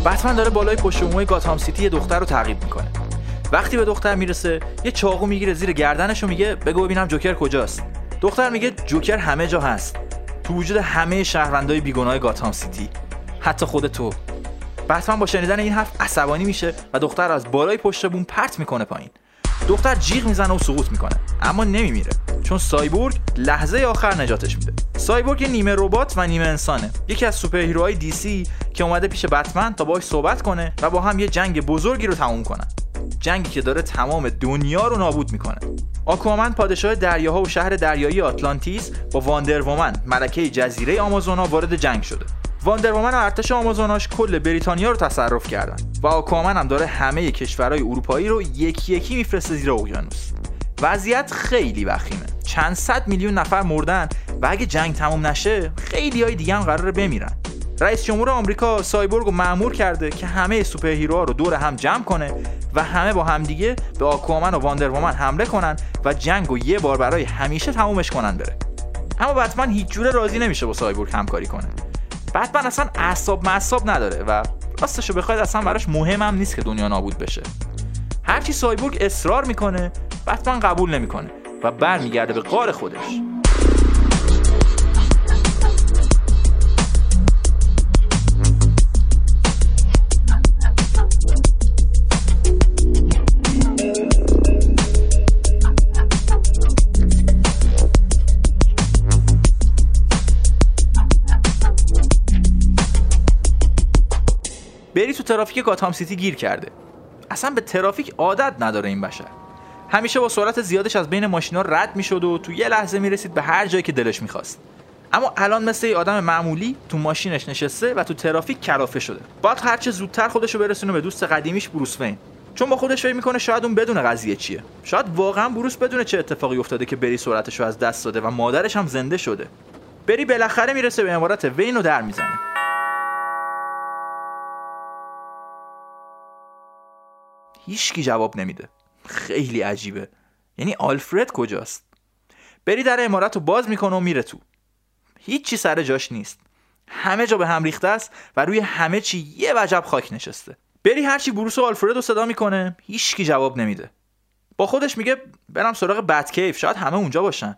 بتمن داره بالای پشت بومای گاتام سیتی یه دختر رو تعقیب می‌کنه. وقتی به دختر می‌رسه یه چاقو می‌گیره زیر گردنش و میگه بگو ببینم جوکر کجاست. دختر میگه جوکر همه جا هست. تو وجود همه شهروندای بیگناه گاتام سیتی. حتی خود تو. بتمن با شنیدن این حرف عصبانی میشه و دختر از بالای پشت بوم پرت می‌کنه پایین. دختر جیغ می‌زنه و سقوط می‌کنه. اما نمیمیره. چون سایبورگ لحظه آخر نجاتش میده. سایبورگ نیمه ربات و نیمه انسانه. یکی از superhero های دی سی که اومده پیش بتمن تا باهاش صحبت کنه و با هم یه جنگ بزرگی رو تموم کنن. جنگی که داره تمام دنیا رو نابود می‌کنه. آکوامن پادشاه دریاها و شهر دریایی آتلانتیس با واندرومن ملکه جزیره آمازونا وارد جنگ شده. واندرومن و ارتش آمازوناش کل بریتانیا رو تصرف کردن. آکوامن هم داره همه کشورهای اروپایی رو یکی یکی میفرسته زیر اقیانوس. وضعیت خیلی وخیمه. چند صد میلیون نفر مردن و اگه جنگ تموم نشه خیلی های دیگه هم قراره بمیرن. رئیس جمهور آمریکا سایبورگ رو مأمور کرده که همه superhero ها رو دور هم جمع کنه و همه با همدیگه به آکوامن و واندرومن حمله کنن و جنگ و یه بار برای همیشه تمومش کنن بره. اما بتمن هیچ جوره راضی نمیشه با سایبورگ همکاری کنه. بتمن اصلا اعصاب معصاب نداره و راستشو بخواید اصلا براش مهم هم نیست که دنیا نابود بشه. هرچی سایبورگ اصرار می‌کنه بتمن قبول نمی‌کنه و برمیگرده به قار خودش. ترافیک گاتام سیتی گیر کرده. اصلا به ترافیک عادت نداره این بشر. همیشه با سرعت زیادش از بین ماشینا رد می‌شد و تو یه لحظه می‌رسید به هر جایی که دلش می‌خواست. اما الان مثل یه آدم معمولی تو ماشینش نشسته و تو ترافیک کلافه شده. باید هرچه زودتر خودش رو برسونه به دوست قدیمیش بروس وین. چون با خودش فکر می‌کنه شاید اون بدون قضیه چیه. شاید واقعا بروس بدونه چه اتفاقی افتاده که بری سرعتش رو از دست داده و مادرش هم زنده شده. بری بالاخره می‌رسه به امارت وین رو در می‌زنه. هیچکی جواب نمیده. خیلی عجیبه. یعنی آلفرد کجاست؟ بری در امارت رو باز می‌کنه و میره تو. هیچی سر جاش نیست. همه جا به هم ریخته است و روی همه چی یه وجب خاک نشسته. بری هرچی بروس و آلفرد رو صدا می‌کنه. هیچکی جواب نمیده. با خودش میگه برم سراغ بتکیف. شاید همه اونجا باشن.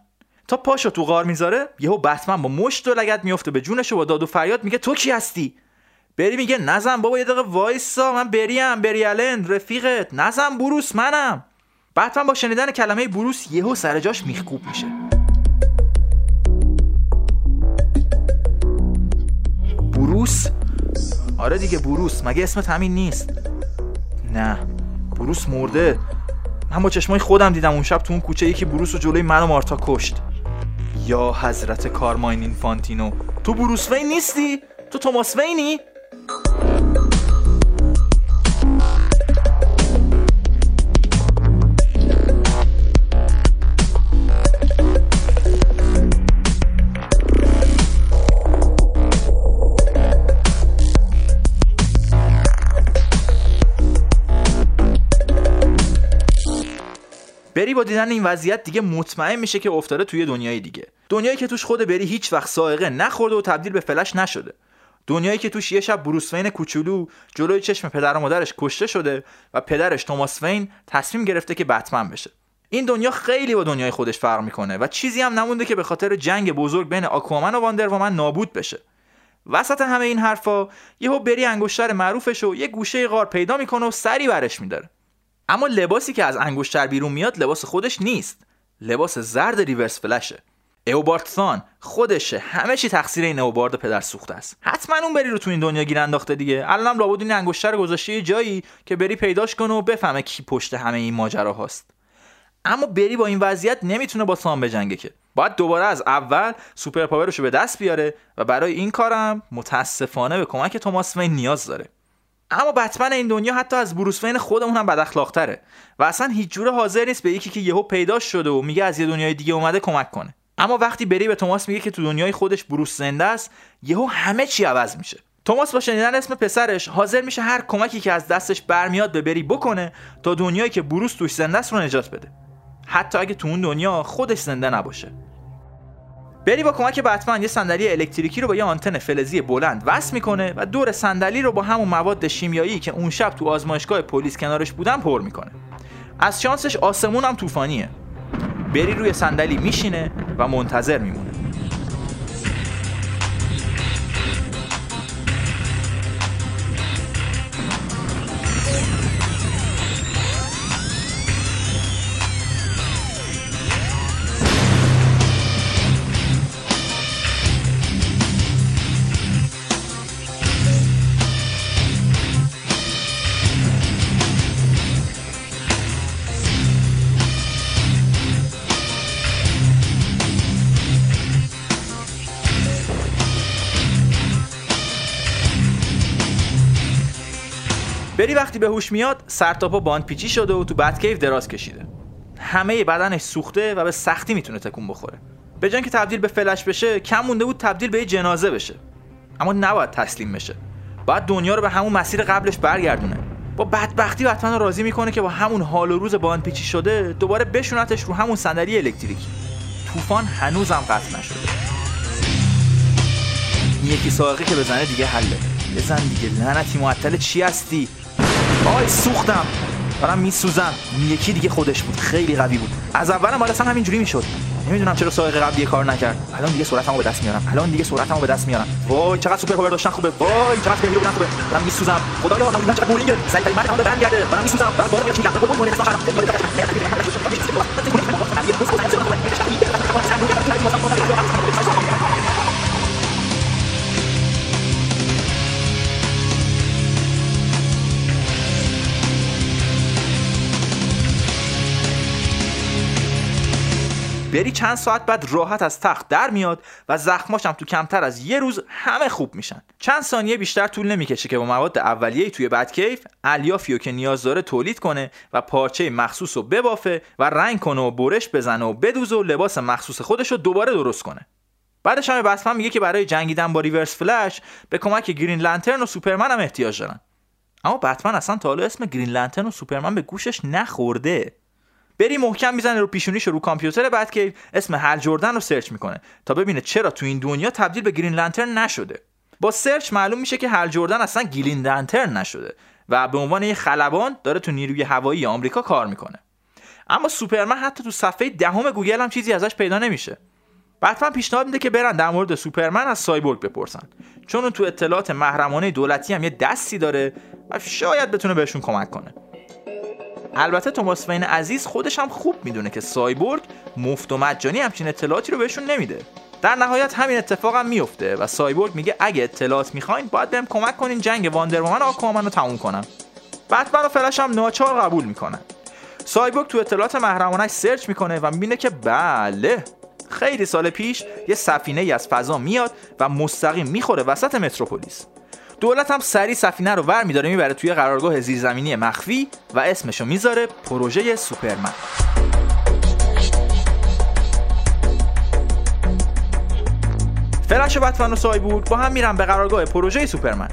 تا پاشو تو غار می‌ذاره یهو بتمن با مشت و لگت میفته به جونش و با داد و فریاد میگه تو کی هستی؟ بری میگه نزن بابا یه دقیقه وایسا من بریم بری الن رفیقت. نزن بروس منم. بتمن با شنیدن کلمه بروس یهو سر جاش میخکوب میشه. بروس؟ آره دیگه بروس. مگه اسمت همین نیست؟ نه. بروس مرده. من با چشمای خودم دیدم اون شب تو اون کوچه یکی بروس رو جلوی من و مارتا کشت. یا حضرت کارماین اینفانتینو. تو بروس وین نیستی؟ تو توماس وینی؟ بری با دیدن این وضعیت دیگه مطمئن میشه که افتاده توی دنیای دیگه. دنیایی که توش خود بری هیچ وقت سائقه نخورده و تبدیل به فلش نشده. دنیایی که توش یه شب بروس وین کوچولو جلوی چشم پدر و مادرش کشته شده و پدرش توماس وین تصمیم گرفته که بتمن بشه. این دنیا خیلی با دنیای خودش فرق می‌کنه و چیزی هم نمونده که به خاطر جنگ بزرگ بین آکوامن و واندر و من نابود بشه. وسط همه این حرفا یهو بری انگشتر معروفش و یه گوشه غار پیدا می‌کنه و سری برش میداره. اما لباسی که از انگشتر بیرون میاد لباس خودش نیست. لباس زرد ریورس فلشه. اوبارد خودشه. همه چی تقصیر این اوبارد پدر سوخته است. حتما اون بری رو تو این دنیا گیر انداخته دیگه. الانم لابد این انگشتر گذاشته یه جایی که بری پیداش کنه و بفهمه کی پشت همه این ماجرا هاست. اما بری با این وضعیت نمی‌تونه با سام بجنگه که. باید دوباره از اول سوپر پاورش رو به دست بیاره و برای این کارم متاسفانه به کمک توماس وین نیاز داره. اما بتمن این دنیا حتی از بروس وین خودمون هم بد و اصلا هیچ جوره حاضر نیست به یکی که یهو پیدا شده و میگه از یه دنیای دیگه اومده کمک کنه. اما وقتی بری به توماس میگه که تو دنیای خودش بروس زنده است یهو همه چی عوض میشه. توماس با شنیدن اسم پسرش حاضر میشه هر کمکی که از دستش برمیاد به بری بکنه تا دنیایی که بروس توش زنده است رو نجات بده. حتی اگه تو اون دنیا خودش زنده نباشه. بری با کمک بتمن یه صندلی الکتریکی رو با یه آنتن فلزی بلند وصل می‌کنه و دور صندلی رو با همون مواد شیمیایی که اون شب تو آزمایشگاه پلیس کنارش بودن پر می‌کنه. از شانسش آسمون هم طوفانیه. بری روی صندلی میشینه و منتظر میمونه. بری وقتی به هوش میاد سرتاپا باند پیچی شده و تو بتکیف دراز کشیده. همه بدنش سوخته و به سختی می‌تونه تکون بخوره. به جای که تبدیل به فلش بشه کم مونده بود تبدیل به جنازه بشه. اما نباید تسلیم بشه. باید دنیا رو به همون مسیر قبلش برگردونه. با بدبختی بتمن راضی می‌کنه که با همون حال و روز باند پیچی شده دوباره بشونتش رو همون صندلی الکتریکی. طوفان هنوزم قطع نشده. یکی ساقی که بزنه دیگه حله. بزن دیگه لعنتی معطل چی هستی؟ آی سوختم دارم میسوزم یکی دیگه خودش بود خیلی قوی بود از اولم باید اصلا همینجوری می‌شد نمی‌دونم چرا سایق قبلی کار نکرد الان دیگه سرعتمو به دست میارم الان دیگه سرعتمو به دست میارم وای چقدر سوپر پاور داشتن خوبه وای چقدر فیلم بودن خوبه دارم میسوزم خدایا من چقدر بولینگ سعی ترین مرد برمیگرده دارم میسوزم دارم بارو میاد میگم خب مون نسبت بری چند ساعت بعد راحت از تخت در میاد و زخماش هم تو کمتر از یه روز همه خوب میشن. چند ثانیه بیشتر طول نمی‌کشه که با مواد اولیه توی بدکیف الیافیو که نیاز داره تولید کنه و پارچه مخصوص رو ببافه و رنگ کنه و برش بزنه و بدوزه و لباس مخصوص خودش رو دوباره درست کنه. بعدش هم بسمن میگه که برای جنگیدن با ریورس فلش به کمک گرین لنترن و سوپرمن هم احتیاج دارن. اما بتمن اصلا تا حالا اسم گرین لنترن و سوپرمن به گوشش نخورده. بری محکم می‌زنه رو پیشونیش رو کامپیوتر بعد که اسم هل جردن رو search می‌کنه تا ببینه چرا تو این دنیا تبدیل به گرین لنترن نشده. با search معلوم میشه که هل جردن اصلا گرین لنترن نشده و به عنوان یه خلبان داره تو نیروی هوایی آمریکا کار می‌کنه. اما سوپرمن حتی تو صفحه دهم گوگل هم چیزی ازش پیدا نمیشه. بتمن پیشنهاد میده که برن در مورد سوپرمن از سایبورگ بپرسن. چون اون تو اطلاعات محرمانه دولتی هم یه دستی داره و شاید بتونه بهشون کمک کنه. البته توماس وین عزیز خودش هم خوب می‌دونه که سایبورگ مفت و مجانی همچین اطلاعاتی رو بهشون نمیده. در نهایت همین اتفاق هم میفته و سایبورگ میگه اگه اطلاعات می‌خواین باید بهم کمک کنین جنگ واندرومن آکوامن رو تموم کنم. بتمن و فلش هم ناچار قبول می‌کنن. سایبورگ تو اطلاعات محرمانش search می‌کنه و می‌بینه که بله خیلی سال پیش یه سفینه ای از فضا میاد و مستقیم می‌خوره وسط متروپولیس. دولت هم سری سفینه رو ور میداره می‌بره توی قرارگاه زیرزمینی مخفی و اسمشو می‌ذاره پروژه سوپرمن. فلش و بتمن و سایبورگ با هم میرن به قرارگاه پروژه سوپرمن.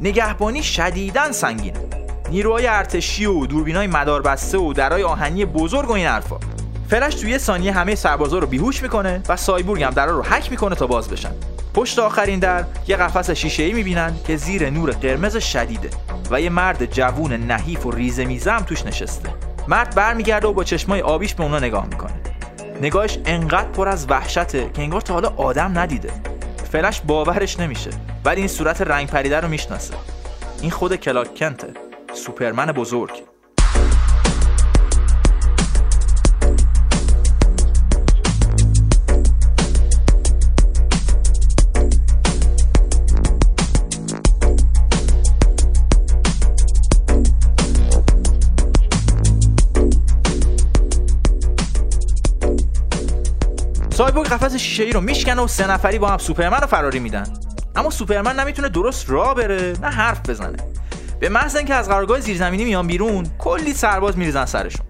نگهبانی شدیداً سنگینه نیروهای ارتشی و دوربینای مداربسته و درای آهنی بزرگ و این حرفا. فلش توی ثانیه همه سربازا رو بیهوش می‌کنه و سایبورگ هم درا رو حک می‌کنه تا باز بشن. پشت آخرین در یه قفس شیشه ای می‌بینن که زیر نور قرمز شدیده و یه مرد جوون نحیف و ریزه میزه توش نشسته. مرد برمیگرده و با چشمای آبیش به اونا نگاه می‌کنه. نگاهش انقدر پر از وحشته که انگار تا حالا آدم ندیده. فلش باورش نمیشه ولی این صورت رنگ پریده رو می‌شناسه. این خود کلاک کنته سوپرمن بزرگ. سایبورگ قفس شیشه ای رو میشکنه و سه نفری با هم سوپرمن رو فراری میدن. اما سوپرمن نمی‌تونه درست راه بره نه حرف بزنه. به محض اینکه از قرارگاه زیرزمینی میان بیرون کلی سرباز میریزن سرشون.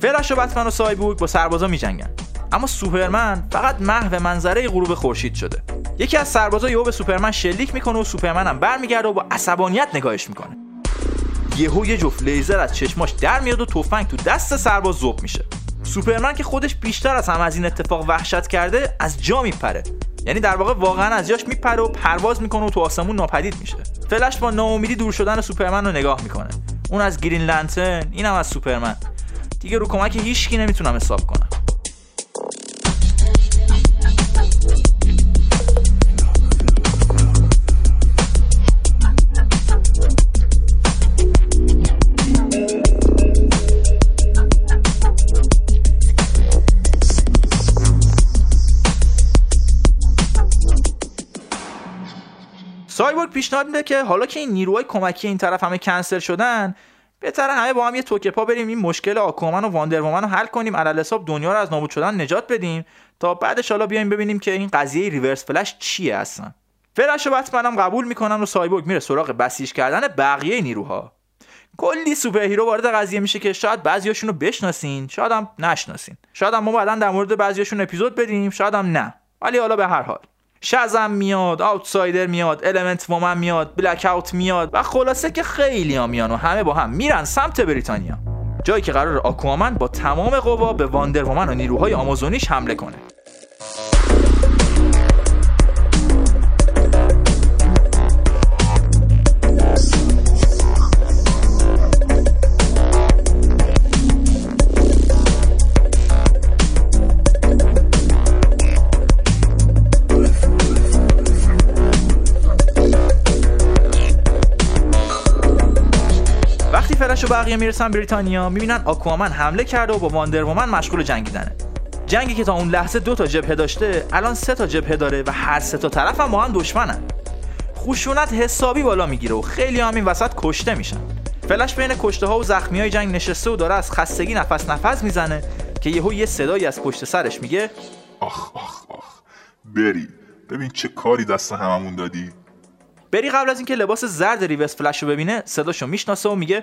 فلش و بتمن و سایبورگ با سربازا میجنگن. اما سوپرمن فقط محو منظره غروب خورشید شده. یکی از سربازا یهو به سوپرمن شلیک می‌کنه و سوپرمن هم برمیگرده و با عصبانیت نگاهش می‌کنه. یهو یه جفت لیزر از چشماش در میاد و تفنگ تو دست سرباز ذوب میشه. سوپرمن که خودش بیشتر از هم از این اتفاق وحشت کرده از جا میپره. یعنی در واقع واقعا از جاش میپره و پرواز می‌کنه و تو آسمون ناپدید میشه. فلش با ناامیدی دور شدن سوپرمن رو نگاه می‌کنه. اون از گرین لنترن اینم از سوپرمن. دیگه رو کمک هیچکی نمی‌تونم حساب کنم. سایبورگ پیشنهاد میده که حالا که این نیروهای کمکی این طرف همه کنسل شدن بهتره همه با هم یه تک پا بریم این مشکل آکوامن و واندرومن رو حل کنیم علی‌الحساب دنیا رو از نابود شدن نجات بدیم تا بعدش حالا بیایم ببینیم که این قضیه ریورس فلش چیه اصلا. فلش و بتمن قبول می‌کنن و سایبورگ میره سراغ بسیج کردن بقیه نیروها. کلی superhero وارد قضیه میشه که شاید بعضیاشون رو بشناسین شاید هم نشناسین. شاید هم ما بعدا در مورد بعضیاشون اپیزود بدیم شاید هم نه. ولی حالا به هر حال. شزم میاد آوتسایدر میاد المنت وومن میاد بلک اوت میاد و خلاصه که خیلی ها میان و همه با هم میرن سمت بریتانیا. جایی که قرار آکوامن با تمام قوا به واندر وومن و نیروهای آمازونیش حمله کنه. و بقیه می‌رسن بریتانیا می‌بینن آکوامن حمله کرده و با واندر وومن مشغول جنگیدنه. جنگی که تا اون لحظه دو تا جبهه داشته الان سه تا جبهه داره و هر سه تا طرف هم با هم دشمنن. خشونت حسابی بالا می‌گیره و خیلی هم این وسط کشته میشن. فلش بین کشته ها و زخمی های جنگ نشسته و داره از خستگی نفس نفس می‌زنه که یهو یه صدایی از پشت سرش میگه
آخ آخ آخ. بری. ببین چه کاری دست هممون دادی.
بری قبل از اینکه لباس زرد ریورس فلش رو ببینه صداشو می‌شناسه و میگه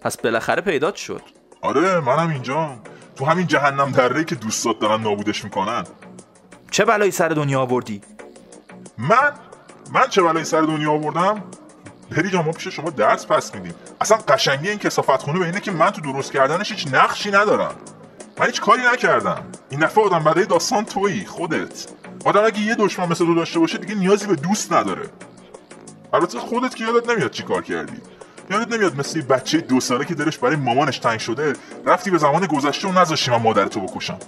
پس بالاخره پیدات شد.
آره منم اینجا. تو همین جهنم دره که دوستات دارن نابودش می‌کنن.
چه بلایی سر دنیا آوردی؟
من؟ من چه بلایی سر دنیا آوردم؟ بری ما پیش شما درس پس میدیم. اصلا قشنگی این کسافت خونه به اینه که من تو درست کردنش هیچ نقشی ندارم. من هیچ کاری نکردم. این دفعه آدم برای داستان تویی خودت. آدم اگه یه دشمن مثل تو داشته باشه دیگه نیازی به دوست نداره. البته خودت که یادت نمیاد چی کار کردی. یادت نمیاد مثل بچه دو ساله که دلش برای مامانش تنگ شده رفتی به زمان گذشته و نذاشتی من مادرتو بکشم.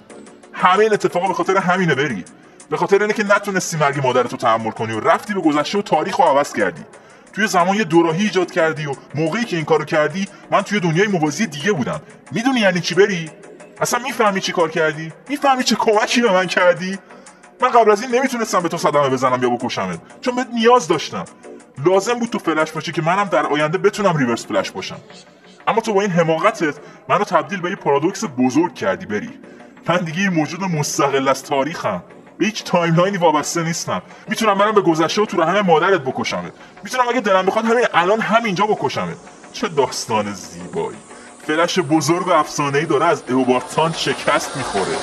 همه این اتفاقا به خاطر همینه بری. به خاطر اینه که نتونستی مرگ مادرتو تحمل کنی و رفتی به گذشته و تاریخ رو عوض کردی. توی زمان یه دوراهی ایجاد کردی و موقعی که این کارو کردی من توی دنیای موازی دیگه بودم. می‌دونی یعنی چی بری؟ اصلا می‌فهمی چی کار کردی؟ می‌فهمی چه کمکی به من کردی؟ من قبل از این نمی‌تونستم به تو صدمه بزنم یا بکشمت چون بهت نیاز داشتم. لازم بود تو فلش باشی که منم در آینده بتونم ریورس فلش باشم. اما تو با این حماقتت منو تبدیل به یه پارادوکس بزرگ کردی بری. من دیگه موجود مستقل از تاریخم. به هیچ timeline ی وابسته نیستم. می‌تونم برم به گذشته و تو رحم مادرت بکشمت. می‌تونم اگه دلم بخواد همین الان همینجا بکشمت. چه داستان زیبایی. فلش بزرگ و افسانه‌ای داره از اوبارتان شکست می‌خوره.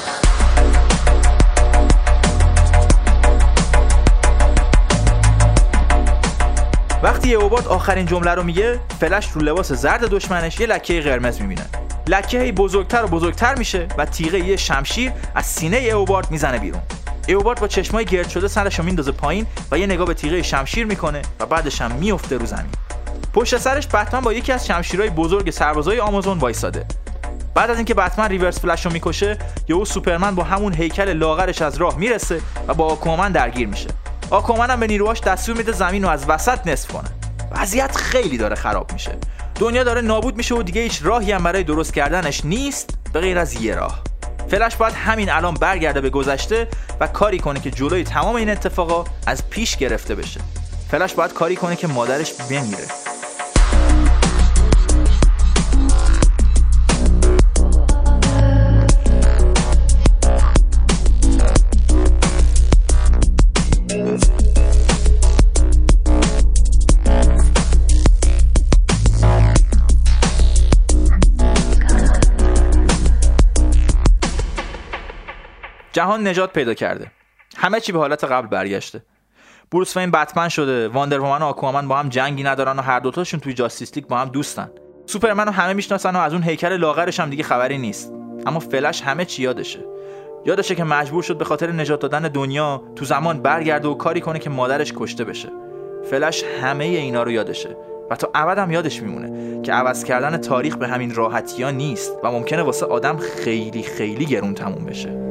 وقتی اوبارد آخرین جمله رو میگه فلش رو لباس زرد دشمنش یه لکه قرمز می‌بینه. لکه هی بزرگتر و بزرگتر میشه و تیغه یه شمشیر از سینه اوبارد می‌زنه بیرون. ایوبارد با چشمای گرد شده سرش رو میندازه پایین و یه نگاه به تیغه شمشیر می‌کنه و بعدش هم میفته رو زمین. پشت سرش بتمن با یکی از شمشیرهای بزرگ سربازای آمازون وایساده. بعد از اینکه بتمن ریورس فلش رو می‌کشه یهو سوپرمن با همون هیکل لاغرش از راه می‌رسه و با آکومن درگیر میشه. آکومن هم به نیروهاش دستور میده زمین رو از وسط نصف کنه. وضعیت خیلی داره خراب میشه. دنیا داره نابود میشه و دیگه هیچ راهی هم برای درست کردنش نیست به غیر از یه راه. فلش باید همین الان برگرده به گذشته و کاری کنه که جلوی تمام این اتفاقا از پیش گرفته بشه. فلش باید کاری کنه که مادرش بمیره. جهان نجات پیدا کرده. همه چی به حالت قبل برگشته. بروس وین بتمن شده واندر و آکوامن با هم جنگی ندارن و هر دوتاشون توی جاستیس با هم دوستن. سوپرمن رو همه می‌شناسن و از اون هیکل لاغرش هم دیگه خبری نیست. اما فلش همه چی یادشه. یادشه که مجبور شد به خاطر نجات دادن دنیا تو زمان برگرده و کاری کنه که مادرش کشته بشه. فلش همه اینا رو یادشه. و تا ابد هم یادش میمونه که عوض کردن تاریخ به همین راحتی ها نیست و ممکنه واسه آدم خیلی خیلی گرون تموم بشه.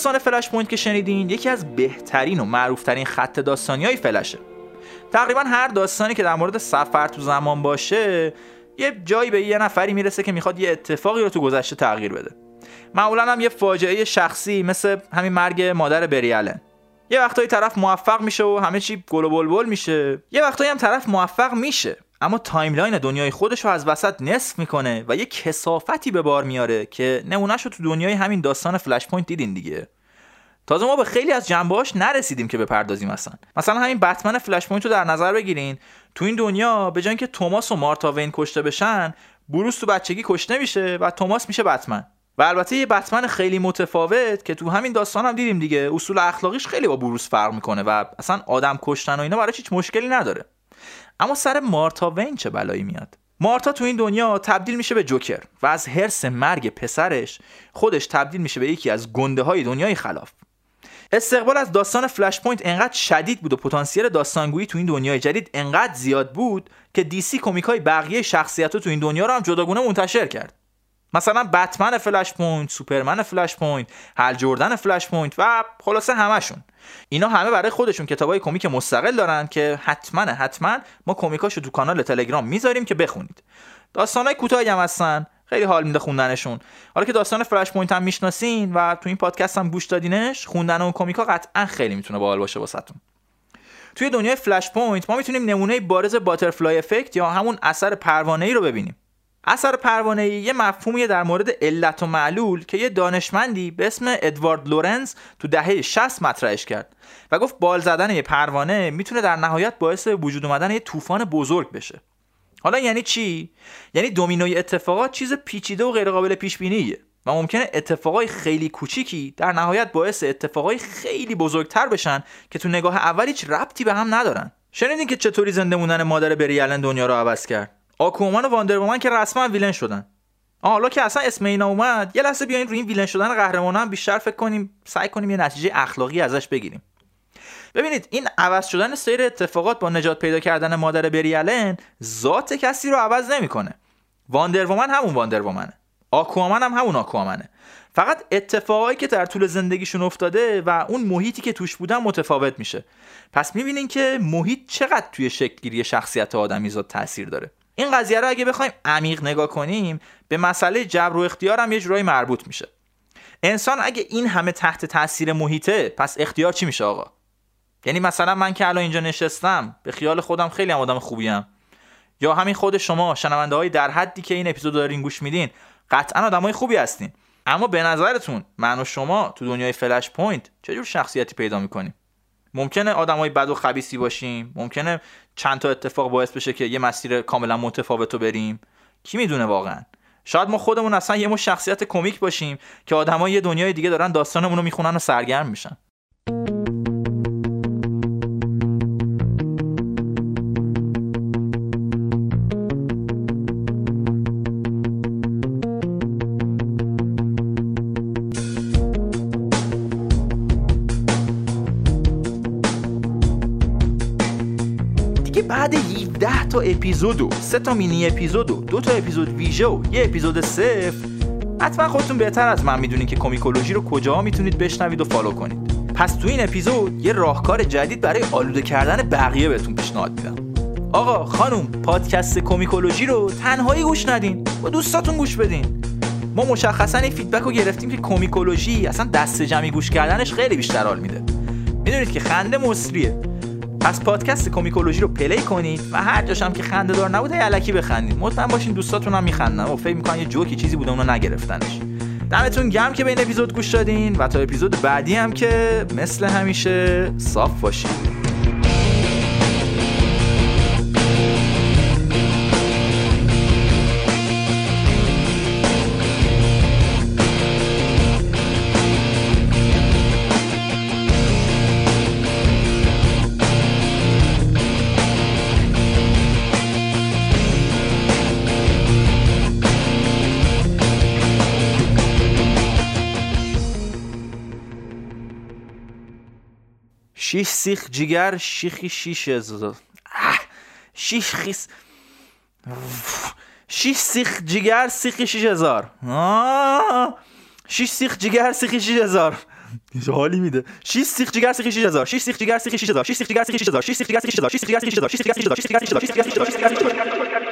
داستان فلش پوینت که شنیدین یکی از بهترین و معروفترین خط داستانی های فلشه. تقریبا هر داستانی که در مورد سفر تو زمان باشه یه جایی به یه نفری می‌رسه که می‌خواد یه اتفاقی رو تو گذشته تغییر بده. معمولا هم یه فاجعه شخصی مثل همین مرگ مادر بری الن یه وقتایی طرف موفق میشه و همه چی گل و بلبل میشه. یه وقتایی هم طرف موفق میشه. اما timeline دنیای خودش رو از وسط نصف می‌کنه و یه کثافتی به بار میاره که نمونهش رو تو دنیای همین داستان فلش پوینت دیدین دیگه. تازه ما به خیلی از جنبهاش نرسیدیم که بپردازیم مثلا مثلا همین بتمن فلش پوینت رو در نظر بگیرین. تو این دنیا به جای اینکه توماس و مارتا وین کشته بشن بروس تو بچگی کشته میشه و توماس میشه بتمن و البته یه بتمن خیلی متفاوت که تو همین داستان هم دیدیم دیگه. اصول اخلاقیش خیلی با بروس فرق می‌کنه و اصلا آدم کشتن و اینا براش هیچ مشکلی نداره. اما سر مارتا وین چه بلایی میاد؟ مارتا تو این دنیا تبدیل میشه به جوکر و از حرص مرگ پسرش خودش تبدیل میشه به یکی از گنده های دنیای خلاف. استقبال از داستان فلش پوینت انقدر شدید بود و پتانسیل داستانگویی تو این دنیای جدید انقدر زیاد بود که دی سی کمیک های بقیه شخصیت تو این دنیا رو هم جداگونه منتشر کرد. مثلا بتمن فلش پوینت سوپرمن فلش پوینت هل جردن فلش پوینت و خلاصه همشون اینا همه برای خودشون کتابای کمیک مستقل دارن که حتما حتما ما کمیکاشو تو کانال تلگرام می‌ذاریم که بخونید. داستانای کوتاهی هم هستن خیلی حال میده خوندنشون. حالا که داستان Flashpoint هم می‌شناسین و تو این پادکست هم گوش دادینش خوندن اون کمیکا قطعا خیلی می‌تونه باحال باشه واسهتون. توی دنیای Flashpoint ما می‌تونیم نمونه بارز butterfly effect یا همون اثر پروانه ای رو ببینیم. اثر پروانه یه مفهومیه در مورد علت و معلول که یه دانشمندی به اسم ادوارد لورنز تو دهه 60 مطرحش کرد و گفت بال زدن یه پروانه می‌تونه در نهایت باعث وجود اومدن یه طوفان بزرگ بشه. حالا یعنی چی؟ یعنی دومینوی اتفاقات چیز پیچیده و غیرقابل پیش بینیه و ممکنه اتفاقای خیلی کوچیکی در نهایت باعث اتفاقای خیلی بزرگتر بشن که تو نگاه اول هیچ ربطی به هم ندارن. شنیدین که چطوری زنده موندن مادر بری الن دنیا رو عوض کرد؟ آکومان و واندرومن که رسما ویلن شدن. حالا که اصلا اسم اینا اومد یه لحظه بیاین روی این ویلن شدن قهرمان هم بیشتر فکر کنیم سعی کنیم یه نتیجه اخلاقی ازش بگیریم. ببینید این عوض شدن سیر اتفاقات با نجات پیدا کردن مادر بریالن ذات کسی رو عوض نمی‌کنه. واندرومن همون واندرومنه آکوامن هم همون آکوامنه. فقط اتفاقایی که در طول زندگیشون افتاده و اون محیطی که توش بودن متفاوت میشه. پس می‌بینین که محیط چقدر توی شکلگیری شخصیت آدمیزاد تاثیر داره. این قضیه رو اگه بخوایم عمیق نگاه کنیم به مسئله جبر و اختیار هم یه جورایی مربوط میشه. انسان اگه این همه تحت تاثیر محیطه پس اختیار چی میشه آقا؟ یعنی مثلا من که الان اینجا نشستم به خیال خودم خیلی هم آدم خوبیم. یا همین خود شما شنونده های در حدی که این اپیزود دارین گوش میدین قطعا آدمای خوبی هستین. اما به نظرتون من و شما تو دنیای Flashpoint چه شخصیتی پیدا می‌کنیم؟ ممکنه آدمای بد و خبیسی باشیم. ممکنه چند تا اتفاق باعث بشه که یه مسیر کاملا متفاوت رو بریم. کی می‌دونه واقعا؟ شاید ما خودمون اصلا یه مو شخصیت کمیک باشیم که آدمای یه دنیای دیگه دارن داستانمون رو می‌خونن و سرگرم میشن. بعد 17 تا اپیزود و سه تا مینی اپیزود و دو تا اپیزود ویژه و یه اپیزود صفر. حتما خودتون بهتر از من می‌دونید که کومیکولوژی رو کجا می‌تونید بشنوید و follow کنید. پس تو این اپیزود یه راهکار جدید برای آلوده کردن بقیه بهتون پیشنهاد میدم. آقا خانم پادکست کومیکولوژی رو تنهایی گوش ندین. با دوستاتون گوش بدین. ما مشخصا این feedback رو گرفتیم که کومیکولوژی اصلا دست جمعی گوش کردنش خیلی بیشتر حال میده. می‌دونید که خنده مصریه. پس پادکست کومیکولوژی رو پلی کنید و هر جاشم که خنده دار نبوده علکی بخندید. مطمئن باشین دوستاتون هم میخندن و فکر می‌کنن یه جوکی چیزی بوده اونو نگرفتنش. دمتون گرم که به این اپیزود گوش دادین و تا اپیزود بعدی هم که مثل همیشه صاف باشین. شیش سیخ جگر شیخی شیش هزار شیش خیس شیش سیخ جگر سیخی شیش هزار شیش سیخ جگر سیخی شیش هزار حالی میده 6 سیخ جگر سیخ 6000 6 سیخ جگر سیخ 6000 6 سیخ جگر سیخ 6000 6 سیخ جگر سیخ 6000 6 سیخ جگر سیخ 6000 6 سیخ جگر سیخ 6000 6 سیخ جگر سیخ 6000 6 سیخ جگر سیخ 6000